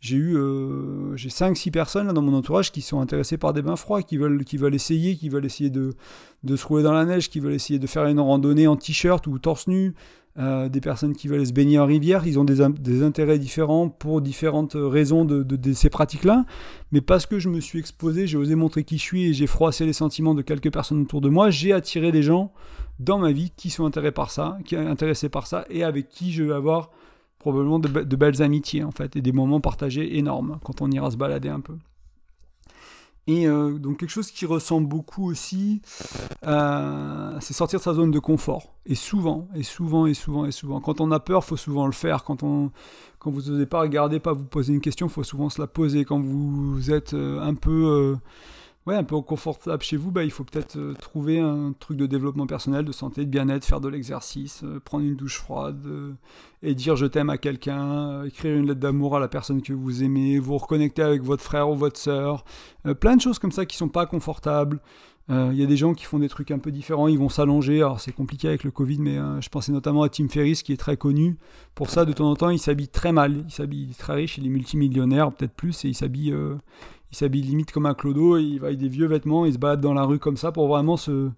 J'ai eu euh, j'ai 5 6 personnes là, dans mon entourage qui sont intéressés par des bains froids, qui veulent qui veulent essayer, qui veulent essayer de de se rouler dans la neige, qui veulent essayer de faire une randonnée en t-shirt ou torse nu, euh, des personnes qui veulent se baigner en rivière, ils ont des, intérêts différents pour différentes raisons de, ces pratiques-là. Mais parce que je me suis exposé, j'ai osé montrer qui je suis et j'ai froissé les sentiments de quelques personnes autour de moi, j'ai attiré des gens dans ma vie qui sont intéressés par ça, qui sont intéressés par ça et avec qui je vais avoir probablement de, de belles amitiés en fait et des moments partagés énormes quand on ira se balader un peu. Et euh, donc quelque chose qui ressemble beaucoup aussi, euh, c'est sortir de sa zone de confort. Et souvent, et souvent, et souvent, et souvent. Quand on a peur, faut souvent le faire. Quand, on, quand vous n'osez pas regarder, pas vous poser une question, faut souvent se la poser. Quand vous êtes euh, un peu ouais, un peu confortable chez vous, bah, il faut peut-être euh, trouver un truc de développement personnel, de santé, de bien-être, faire de l'exercice, euh, prendre une douche froide euh, et dire je t'aime à quelqu'un, écrire une lettre d'amour à la personne que vous aimez, vous reconnecter avec votre frère ou votre sœur, plein de choses comme ça qui sont pas confortables. Il y a des gens qui font des trucs un peu différents, ils vont s'allonger. Alors c'est compliqué avec le Covid, mais je pensais notamment à Tim Ferriss qui est très connu. Pour ça, de temps en temps, il s'habille très mal. Il s'habille très riche, il est multimillionnaire, peut-être plus, et il s'habille, il s'habille limite comme un clodo, il va avec des vieux vêtements, il se balade dans la rue comme ça pour vraiment se,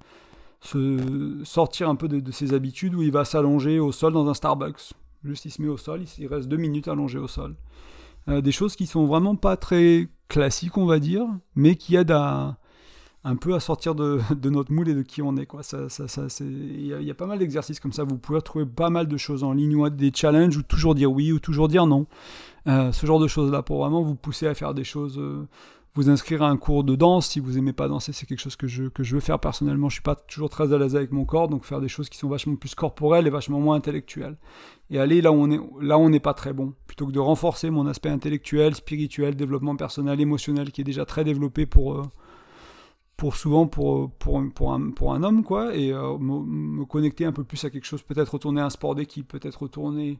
sortir un peu de, ses habitudes où il va s'allonger au sol dans un Starbucks. Juste il se met au sol, il reste deux minutes allongé au sol. Euh, des choses qui sont vraiment pas très classiques, on va dire, mais qui aident à, un peu à sortir de, notre moule et de qui on est. Quoi. Ça, ça, ça, il, y a, pas mal d'exercices comme ça. Vous pouvez trouver pas mal de choses en ligne, ou des challenges, ou toujours dire oui, ou toujours dire non. Euh, ce genre de choses-là, pour vraiment vous pousser à faire des choses. Euh, vous inscrire à un cours de danse, si vous aimez pas danser, c'est quelque chose que je, que je veux faire personnellement. Je suis pas toujours très à l'aise avec mon corps, donc faire des choses qui sont vachement plus corporelles et vachement moins intellectuelles. Et aller là où on là où on n'est pas très bon, plutôt que de renforcer mon aspect intellectuel, spirituel, développement personnel, émotionnel, qui est déjà très développé pour, euh, souvent pour, pour, pour, un, pour un homme, quoi, et euh, me, connecter un peu plus à quelque chose, peut-être retourner à un sport d'équipe, peut-être retourner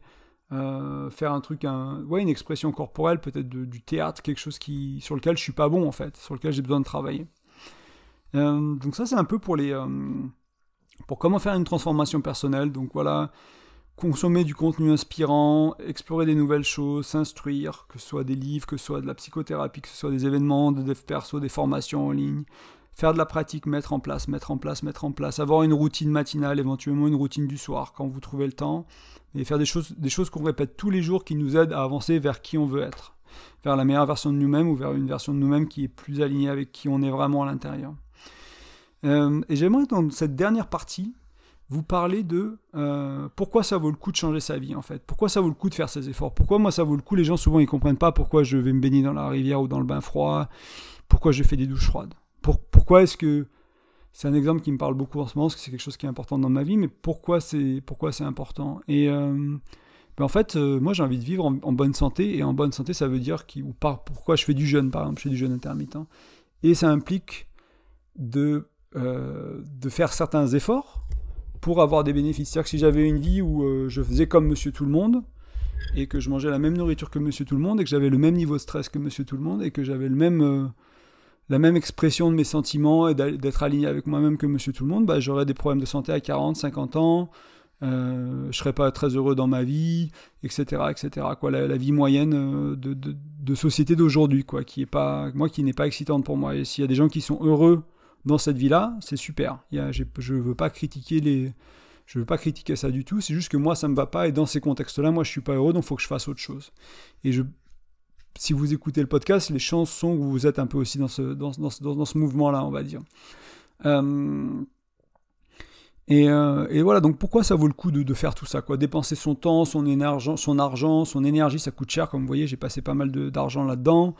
euh, faire un truc, ouais, une expression corporelle, peut-être du théâtre, quelque chose qui, sur lequel je suis pas bon en fait, sur lequel j'ai besoin de travailler. donc ça, c'est un peu pour les... pour comment faire une transformation personnelle. Donc voilà, consommer du contenu inspirant, explorer des nouvelles choses, s'instruire, que ce soit des livres, que ce soit de la psychothérapie, que ce soit des événements, des dev perso, des formations en ligne, faire de la pratique, mettre en place, mettre en place, mettre en place, avoir une routine matinale, éventuellement une routine du soir quand vous trouvez le temps, et faire des choses, des choses qu'on répète tous les jours qui nous aident à avancer vers qui on veut être, vers la meilleure version de nous-mêmes ou vers une version de nous-mêmes qui est plus alignée avec qui on est vraiment à l'intérieur. Euh, et j'aimerais dans cette dernière partie vous parler de euh, pourquoi ça vaut le coup de changer sa vie en fait. Pourquoi ça vaut le coup de faire ces efforts? Pourquoi moi ça vaut le coup? Les gens souvent ils comprennent pas pourquoi je vais me baigner dans la rivière ou dans le bain froid. Pourquoi je fais des douches froides? Pourquoi est-ce que c'est un exemple qui me parle beaucoup en ce moment parce que c'est quelque chose qui est important dans ma vie. Mais pourquoi c'est pourquoi c'est important? Et euh, ben en fait euh, moi j'ai envie de vivre en, bonne santé et en bonne santé ça veut dire qui ou par, pourquoi je fais du jeûne par exemple. Je fais du jeûne intermittent et ça implique de de faire certains efforts pour avoir des bénéfices. C'est-à-dire que si j'avais une vie où euh, je faisais comme monsieur tout le monde, et que je mangeais la même nourriture que monsieur tout le monde, et que j'avais le même niveau de stress que monsieur tout le monde, et que j'avais le même, euh, la même expression de mes sentiments et d'être aligné avec moi-même que monsieur tout le monde, bah, j'aurais des problèmes de santé à 40, 50 ans, euh, je serais pas très heureux dans ma vie, etc., etc. Quoi, la, vie moyenne euh, de, de, société d'aujourd'hui, quoi, qui est pas, moi, qui n'est pas excitante pour moi. Et s'il y a des gens qui sont heureux dans cette vie-là, c'est super. Il y je ne veux pas critiquer les, je veux pas critiquer ça du tout. C'est juste que moi, ça me va pas et dans ces contextes-là, moi, je suis pas heureux, donc faut que je fasse autre chose. Et je, si vous écoutez le podcast, les chances sont que vous êtes un peu aussi dans ce, dans, dans, dans, ce mouvement-là, on va dire. Euh, et, euh, et, voilà, donc pourquoi ça vaut le coup de, de, faire tout ça quoi? Dépenser son temps, son énergie, son argent, son énergie, ça coûte cher, comme vous voyez, j'ai passé pas mal d'argent là-dedans.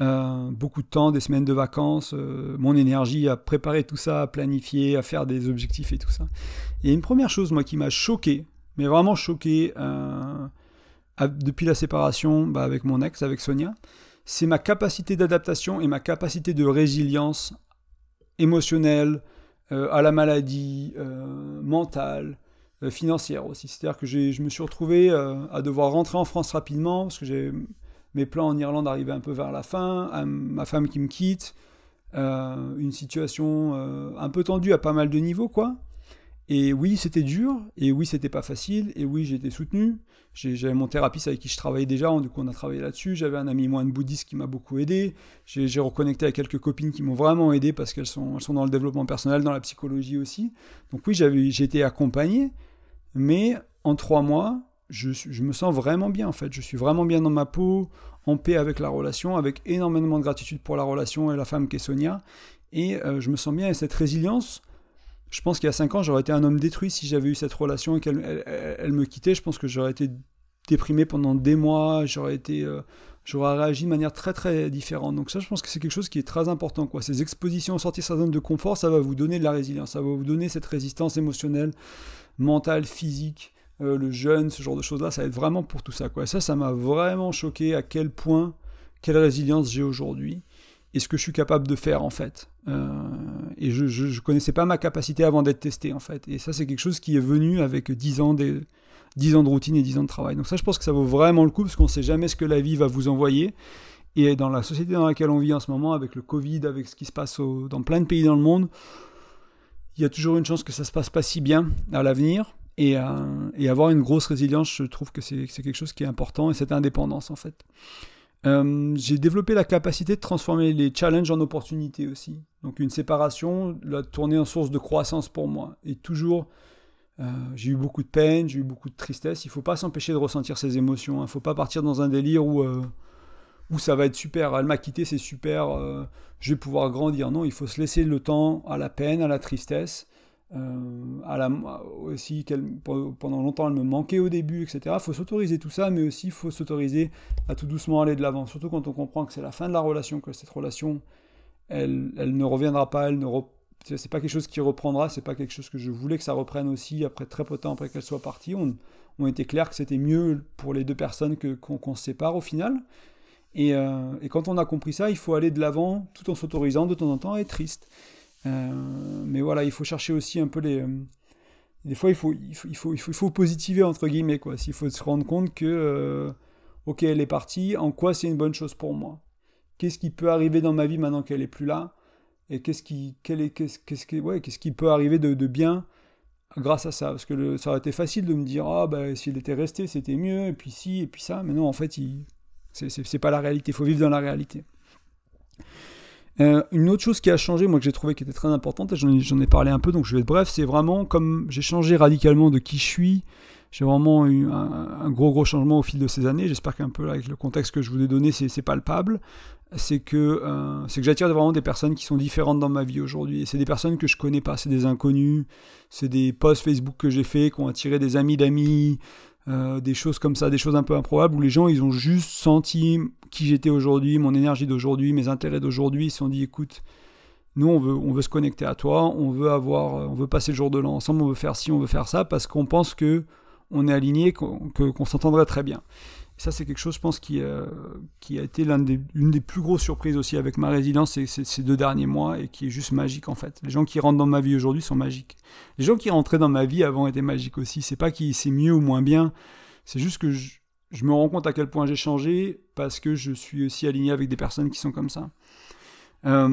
Euh, beaucoup de temps, des semaines de vacances, mon énergie à préparer tout ça, à planifier, à faire des objectifs et tout ça. Et une première chose, moi, qui m'a choqué, mais vraiment choqué depuis la séparation bah, avec mon ex, avec Sonia, c'est ma capacité d'adaptation et ma capacité de résilience émotionnelle à la maladie, mentale, financière aussi. C'est-à-dire que je me suis retrouvé à devoir rentrer en France rapidement parce que j'ai mes plans en Irlande arrivaient un peu vers la fin, ma femme qui me quitte, euh, une situation euh, un peu tendue à pas mal de niveaux, quoi. Et oui, c'était dur, et oui, c'était pas facile, et oui, été soutenu. J'avais mon thérapeute avec qui je travaillais déjà, du coup on a travaillé là-dessus. J'avais un ami moine bouddhiste qui m'a beaucoup aidé. J'ai reconnecté avec quelques copines qui m'ont vraiment aidé parce qu'elles sont, elles sont dans le développement personnel, dans la psychologie aussi. Donc oui, j'ai été accompagné, mais en trois mois, je, me sens vraiment bien en fait. Je suis vraiment bien dans ma peau, en paix avec la relation, avec énormément de gratitude pour la relation et la femme qui est Sonia. Et euh, je me sens bien et cette résilience. Je pense qu'il y a 5 ans, j'aurais été un homme détruit si j'avais eu cette relation et qu'elle elle, me quittait. Je pense que j'aurais été déprimé pendant des mois, j'aurais été, euh, j'aurais réagi de manière très très différente. Donc ça, je pense que c'est quelque chose qui est très important. Quoi. Ces expositions, sortir sa zone de confort, ça va vous donner de la résilience, ça va vous donner cette résistance émotionnelle, mentale, physique, euh, le jeûne, ce genre de choses-là, ça va être vraiment pour tout ça. Quoi. ça, ça m'a vraiment choqué à quel point, quelle résilience j'ai aujourd'hui et ce que je suis capable de faire en fait. Euh, et je, je, connaissais pas ma capacité avant d'être testé en fait. Et ça, c'est quelque chose qui est venu avec 10 ans, des, 10 ans de routine et 10 ans de travail. Donc ça, je pense que ça vaut vraiment le coup parce qu'on ne sait jamais ce que la vie va vous envoyer. Et dans la société dans laquelle on vit en ce moment, avec le Covid, avec ce qui se passe dans plein de pays dans le monde, il y a toujours une chance que ça se passe pas si bien à l'avenir. Euh, et, avoir une grosse résilience, je trouve que c'est quelque chose qui est important, et cette indépendance en fait. Euh, j'ai développé la capacité de transformer les challenges en opportunités aussi. Donc une séparation l'a tourné en source de croissance pour moi. Et toujours, euh, j'ai eu beaucoup de peine, j'ai eu beaucoup de tristesse. Il ne faut pas s'empêcher de ressentir ces émotions. Il ne faut pas partir dans un délire où, où ça va être super. Elle m'a quitté, c'est super. je vais pouvoir grandir. Non, il faut se laisser le temps à la peine, à la tristesse. Euh, à la, aussi pendant longtemps elle me manquait au début, etc. Il faut s'autoriser tout ça, mais aussi il faut s'autoriser à tout doucement aller de l'avant. Surtout quand on comprend que c'est la fin de la relation, que cette relation, elle, elle ne reviendra pas, elle ne c'est pas quelque chose qui reprendra, c'est pas quelque chose que je voulais que ça reprenne aussi après très peu de temps après qu'elle soit partie. On, on était clair que c'était mieux pour les deux personnes que qu'on se sépare au final. Et, euh, et, quand on a compris ça, il faut aller de l'avant tout en s'autorisant de temps en temps à être triste. Euh, mais voilà, il faut chercher aussi un peu les. Euh, des fois, il faut, il faut, il faut, il faut, positiver, entre guillemets, quoi. S'il faut se rendre compte que, euh, ok, elle est partie, en quoi c'est une bonne chose pour moi? Qu'est-ce qui peut arriver dans ma vie maintenant qu'elle est plus là? Et qu'est-ce qui, quel est, qu'est-ce, qu'est-ce qui, ouais, qu'est-ce qui peut arriver de, de bien grâce à ça? Parce que ça aurait été facile de me dire, ah bah s'il était resté, c'était mieux, et puis si, et puis ça. Mais non, en fait, il, c'est, c'est, c'est pas la réalité. Il faut vivre dans la réalité. Euh, une autre chose qui a changé, moi que j'ai trouvé qui était très importante, ai, j'en ai parlé un peu, donc je vais être bref, c'est vraiment comme j'ai changé radicalement de qui je suis, j'ai vraiment eu un, gros gros changement au fil de ces années. J'espère qu'un peu avec le contexte que je vous ai donné, c'est palpable. C'est que, euh, que j'attire vraiment des personnes qui sont différentes dans ma vie aujourd'hui. Et c'est des personnes que je connais pas, c'est des inconnus, c'est des posts Facebook que j'ai fait, qui ont attiré des amis d'amis, euh, des choses comme ça, des choses un peu improbables où les gens ils ont juste senti qui j'étais aujourd'hui, mon énergie d'aujourd'hui, mes intérêts d'aujourd'hui. Ils se sont dit écoute, nous on veut, se connecter à toi, on veut avoir, on veut passer le jour de l'an ensemble, on veut faire ci, on veut faire ça parce qu'on pense que on est aligné, qu'on s'entendrait très bien. Ça, c'est quelque chose, je pense, qui, euh, a été l'une des, des, plus grosses surprises aussi avec ma résidence ces, deux derniers mois et qui est juste magique en fait. Les gens qui rentrent dans ma vie aujourd'hui sont magiques. Les gens qui rentraient dans ma vie avant étaient magiques aussi. C'est pas qui c'est mieux ou moins bien, c'est juste que je, je, me rends compte à quel point j'ai changé parce que je suis aussi aligné avec des personnes qui sont comme ça. Euh,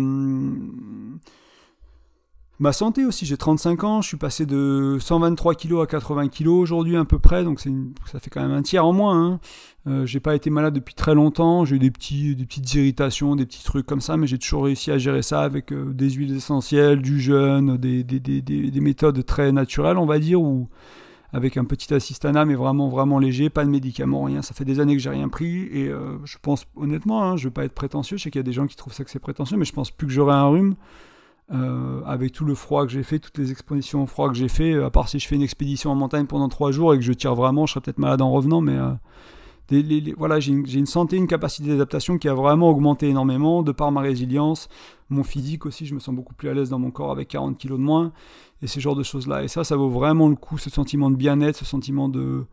Ma santé aussi, j'ai 35 ans, je suis passé de 123 kg à 80 kg aujourd'hui à peu près, donc ça fait quand même un tiers en moins. Hein. Euh, j'ai pas été malade depuis très longtemps, j'ai eu des, petits, des petites irritations, des petits trucs comme ça, mais j'ai toujours réussi à gérer ça avec euh, des huiles essentielles, du jeûne, des, des, des, des, méthodes très naturelles, on va dire, ou avec un petit assistana, mais vraiment vraiment léger, pas de médicaments, rien. Ça fait des années que j'ai rien pris, et euh, je pense honnêtement, hein, je veux pas être prétentieux, je sais qu'il y a des gens qui trouvent ça que c'est prétentieux, mais je pense plus que j'aurai un rhume. Euh, avec tout le froid que j'ai fait, toutes les expositions au froid que j'ai fait, euh, à part si je fais une expédition en montagne pendant trois jours et que je tire vraiment, je serais peut-être malade en revenant, mais euh, voilà, j'ai une, santé, une capacité d'adaptation qui a vraiment augmenté énormément de par ma résilience, mon physique aussi, je me sens beaucoup plus à l'aise dans mon corps avec 40 kilos de moins, et ces genres de choses-là. Et ça, ça vaut vraiment le coup, ce sentiment de bien-être, ce sentiment de,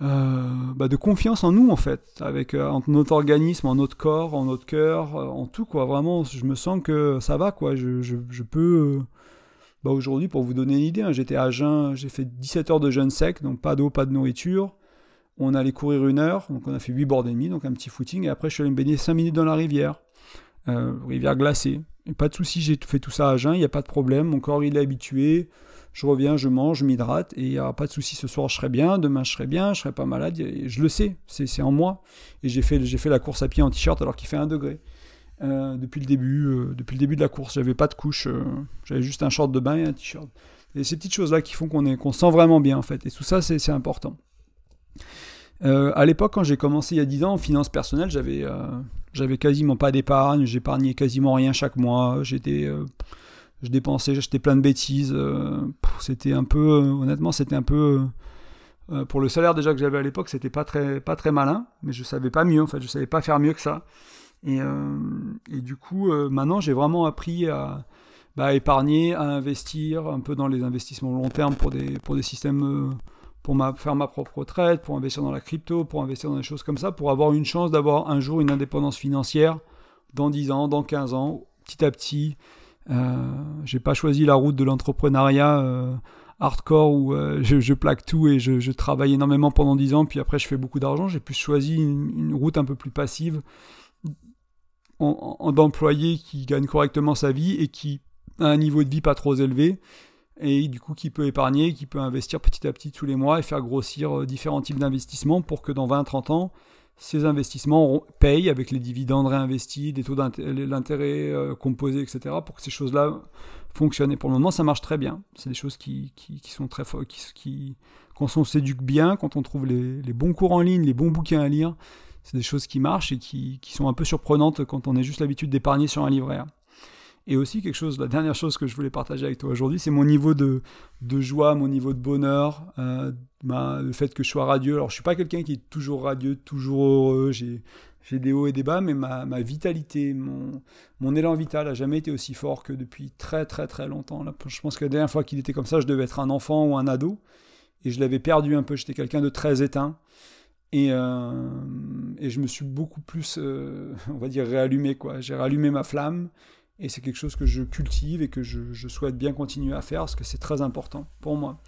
bah, de confiance en nous en fait, avec euh, en notre organisme, en notre corps, en notre cœur, euh, en tout quoi. Vraiment, je me sens que ça va quoi. Je, je, peux. Bah, aujourd'hui, pour vous donner une idée, hein, j'étais à jeun, j'ai fait 17 heures de jeûne sec, donc pas d'eau, pas de nourriture. On allait courir une heure, donc on a fait 8 bords et demi, donc un petit footing, et après je suis allé me baigner 5 minutes dans la rivière, rivière glacée. Pas de souci, j'ai fait tout ça à jeun, il n'y a pas de problème, mon corps il est habitué je reviens, je mange, je m'hydrate, et il n'y aura pas de souci, ce soir je serai bien, demain je serai bien, je serai pas malade, je le sais, c'est en moi. Et j'ai fait, la course à pied en t-shirt alors qu'il fait un degré. Euh, depuis, le début, euh, depuis le début de la course, j'avais pas de couche, euh, j'avais juste un short de bain et un t-shirt. Et ces petites choses-là qui font qu'on qu'on se sent vraiment bien en fait, et tout ça c'est important. à l'époque, quand j'ai commencé il y a 10 ans en finance personnelle, j'avais j'avais quasiment pas d'épargne, j'épargnais quasiment rien chaque mois, j'étais je dépensais, j'achetais plein de bêtises. Euh, c'était un peu, euh, honnêtement, c'était un peu. Euh, pour le salaire déjà que j'avais à l'époque, c'était pas très, pas très malin, mais je savais pas mieux, en fait, je savais pas faire mieux que ça. Et, du coup, maintenant, j'ai vraiment appris à, bah, épargner, à investir un peu dans les investissements long terme pour des, pour des systèmes, pour faire ma propre retraite, pour investir dans la crypto, pour investir dans des choses comme ça, pour avoir une chance d'avoir un jour une indépendance financière dans 10 ans, dans 15 ans, petit à petit, j'ai pas choisi la route de l'entrepreneuriat euh, hardcore où euh, je, plaque tout et je, travaille énormément pendant 10 ans, puis après je fais beaucoup d'argent. J'ai plus choisi une, route un peu plus passive en, d'employé qui gagne correctement sa vie et qui a un niveau de vie pas trop élevé et du coup qui peut épargner, qui peut investir petit à petit tous les mois et faire grossir différents types d'investissements pour que dans 20-30 ans, ces investissements payent avec les dividendes réinvestis, des taux d'intérêt euh, composés, etc., pour que ces choses-là fonctionnent. Et pour le moment, ça marche très bien. C'est des choses qui, sont très qui, qui, quand on s'éduque bien, quand on trouve les, les, bons cours en ligne, les bons bouquins à lire, c'est des choses qui marchent et qui sont un peu surprenantes quand on a juste l'habitude d'épargner sur un livret. Et aussi quelque chose, la dernière chose que je voulais partager avec toi aujourd'hui, c'est mon niveau de, de, joie, mon niveau de bonheur, euh, le fait que je sois radieux. Alors je suis pas quelqu'un qui est toujours radieux, toujours heureux, j'ai, des hauts et des bas, mais ma, ma vitalité, mon, mon, élan vital a jamais été aussi fort que depuis très très très longtemps. Je pense que la dernière fois qu'il était comme ça, je devais être un enfant ou un ado, et je l'avais perdu un peu, j'étais quelqu'un de très éteint. Et, euh, et, je me suis beaucoup plus, euh, on va dire, réallumé. J'ai rallumé ma flamme et c'est quelque chose que je cultive et que je, souhaite bien continuer à faire parce que c'est très important pour moi.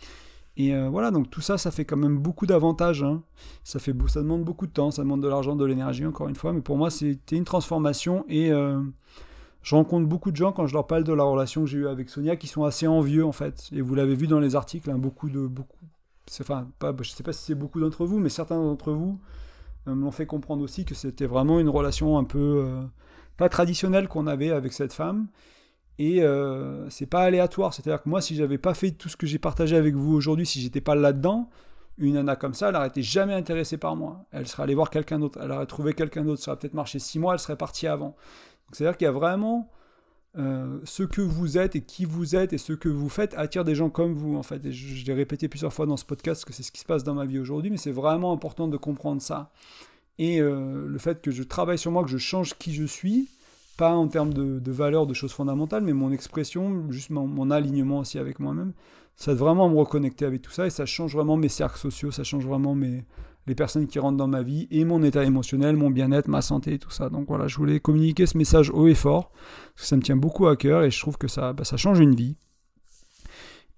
Et euh, voilà, donc tout ça, ça fait quand même beaucoup d'avantages. Hein. Ça, fait, ça demande beaucoup de temps, ça demande de l'argent, de l'énergie, encore une fois. Mais pour moi, c'était une transformation et euh, je rencontre beaucoup de gens quand je leur parle de la relation que j'ai eue avec Sonia qui sont assez envieux en fait. Et vous l'avez vu dans les articles, hein, beaucoup de beaucoup. Enfin, pas, je sais pas si c'est beaucoup d'entre vous, mais certains d'entre vous euh, m'ont fait comprendre aussi que c'était vraiment une relation un peu euh, pas traditionnelle qu'on avait avec cette femme. Et euh, c'est pas aléatoire. C'est-à-dire que moi, si j'avais pas fait tout ce que j'ai partagé avec vous aujourd'hui, si j'étais pas là-dedans, une nana comme ça, elle n'aurait été jamais intéressée par moi. Elle serait allée voir quelqu'un d'autre, elle aurait trouvé quelqu'un d'autre, ça aurait peut-être marché six mois, elle serait partie avant. C'est-à-dire qu'il y a vraiment euh, ce que vous êtes et qui vous êtes et ce que vous faites attire des gens comme vous en fait. Et je, l'ai répété plusieurs fois dans ce podcast que c'est ce qui se passe dans ma vie aujourd'hui, mais c'est vraiment important de comprendre ça. Et euh, le fait que je travaille sur moi, que je change qui je suis, pas en termes de, de valeurs, de choses fondamentales, mais mon expression, juste mon, alignement aussi avec moi-même, ça va vraiment me reconnecter avec tout ça et ça change vraiment mes cercles sociaux, ça change vraiment mes, les personnes qui rentrent dans ma vie et mon état émotionnel, mon bien-être, ma santé tout ça. Donc voilà, je voulais communiquer ce message haut et fort, parce que ça me tient beaucoup à cœur et je trouve que ça, bah, ça change une vie.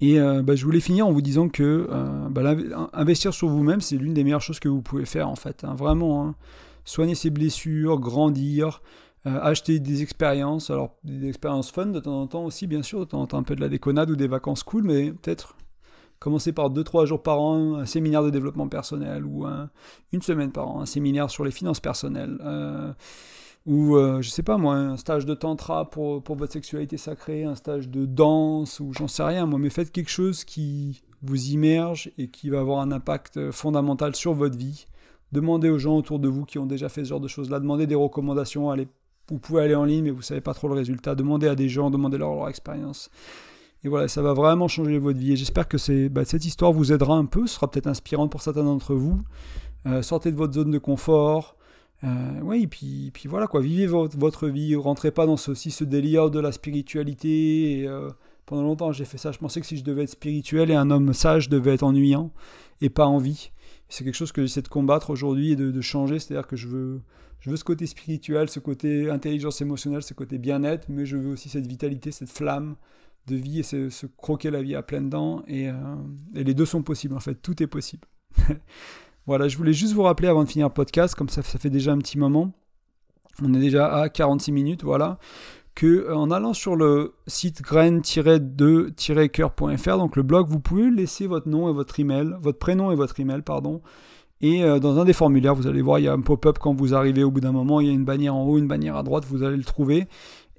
Et euh, bah, je voulais finir en vous disant que euh, bah, investir sur vous-même, c'est l'une des meilleures choses que vous pouvez faire en fait. Hein. vraiment, hein. soigner ses blessures, grandir, euh, acheter des expériences, alors des expériences fun de temps en temps aussi, bien sûr, de temps en temps un peu de la déconnade ou des vacances cool, mais peut-être commencer par 2-3 jours par an, un séminaire de développement personnel, ou une semaine par an, un séminaire sur les finances personnelles, ou euh, je sais pas moi, un stage de tantra pour, pour votre sexualité sacrée, un stage de danse, ou j'en sais rien, moi, mais faites quelque chose qui vous immerge et qui va avoir un impact fondamental sur votre vie. Demandez aux gens autour de vous qui ont déjà fait ce genre de choses-là, demandez des recommandations, allez vous pouvez aller en ligne, mais vous savez pas trop le résultat. Demandez à des gens, demandez-leur leur expérience. Et voilà, ça va vraiment changer votre vie. Et j'espère que bah, cette histoire vous aidera un peu, sera peut-être inspirante pour certains d'entre vous. Euh, sortez de votre zone de confort. Euh, oui, puis, puis voilà, quoi, vivez votre, vie. Rentrez pas dans ce, ce délire de la spiritualité. Euh, pendant longtemps, j'ai fait ça. Je pensais que si je devais être spirituel et un homme sage, je devais être ennuyant et pas en vie. C'est quelque chose que j'essaie de combattre aujourd'hui et de, changer. C'est-à-dire que je veux, je veux ce côté spirituel, ce côté intelligence émotionnelle, ce côté bien-être, mais je veux aussi cette vitalité, cette flamme de vie et se, croquer la vie à pleines dents. Euh, et, les deux sont possibles, en fait, tout est possible. voilà, je voulais juste vous rappeler avant de finir le podcast, comme ça, ça fait déjà un petit moment, on est déjà à 46 minutes, voilà, que euh, en allant sur le site graine-2-coeur.fr, donc le blog, vous pouvez laisser votre nom et votre email, votre prénom et votre email, pardon, et euh, dans un des formulaires, vous allez voir, il y a un pop-up quand vous arrivez au bout d'un moment, il y a une bannière en haut, une bannière à droite, vous allez le trouver.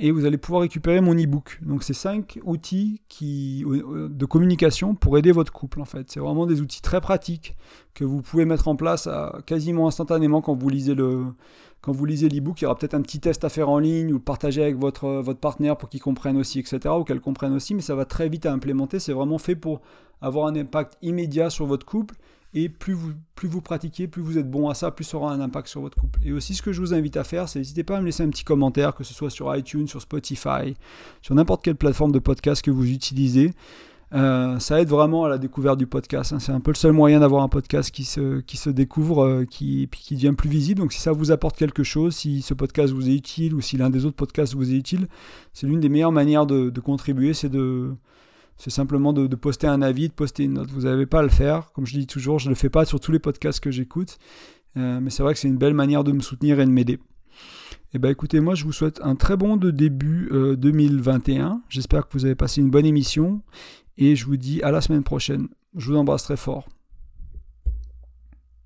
Et vous allez pouvoir récupérer mon e-book. Donc c'est cinq outils qui, euh, de communication pour aider votre couple en fait. C'est vraiment des outils très pratiques que vous pouvez mettre en place quasiment instantanément quand vous lisez le, quand vous lisez l'e-book, il y aura peut-être un petit test à faire en ligne ou le partager avec votre, votre partenaire pour qu'il comprenne aussi, etc. ou qu'elle comprenne aussi, mais ça va très vite à implémenter. C'est vraiment fait pour avoir un impact immédiat sur votre couple et plus vous, plus vous pratiquez, plus vous êtes bon à ça, plus ça aura un impact sur votre couple. Et aussi, ce que je vous invite à faire, c'est n'hésitez pas à me laisser un petit commentaire, que ce soit sur iTunes, sur Spotify, sur n'importe quelle plateforme de podcast que vous utilisez. Euh, ça aide vraiment à la découverte du podcast. Hein. C'est un peu le seul moyen d'avoir un podcast qui se, qui se découvre, euh, qui, qui devient plus visible. Donc si ça vous apporte quelque chose, si ce podcast vous est utile ou si l'un des autres podcasts vous est utile, c'est l'une des meilleures manières de, de contribuer, c'est de, c'est simplement de, poster un avis, de poster une note. Vous n'avez pas à le faire. Comme je dis toujours, je ne le fais pas sur tous les podcasts que j'écoute. Euh, mais c'est vrai que c'est une belle manière de me soutenir et de m'aider. Eh bien écoutez, moi je vous souhaite un très bon début 2021. Euh, J'espère que vous avez passé une bonne émission. Et je vous dis à la semaine prochaine. Je vous embrasse très fort.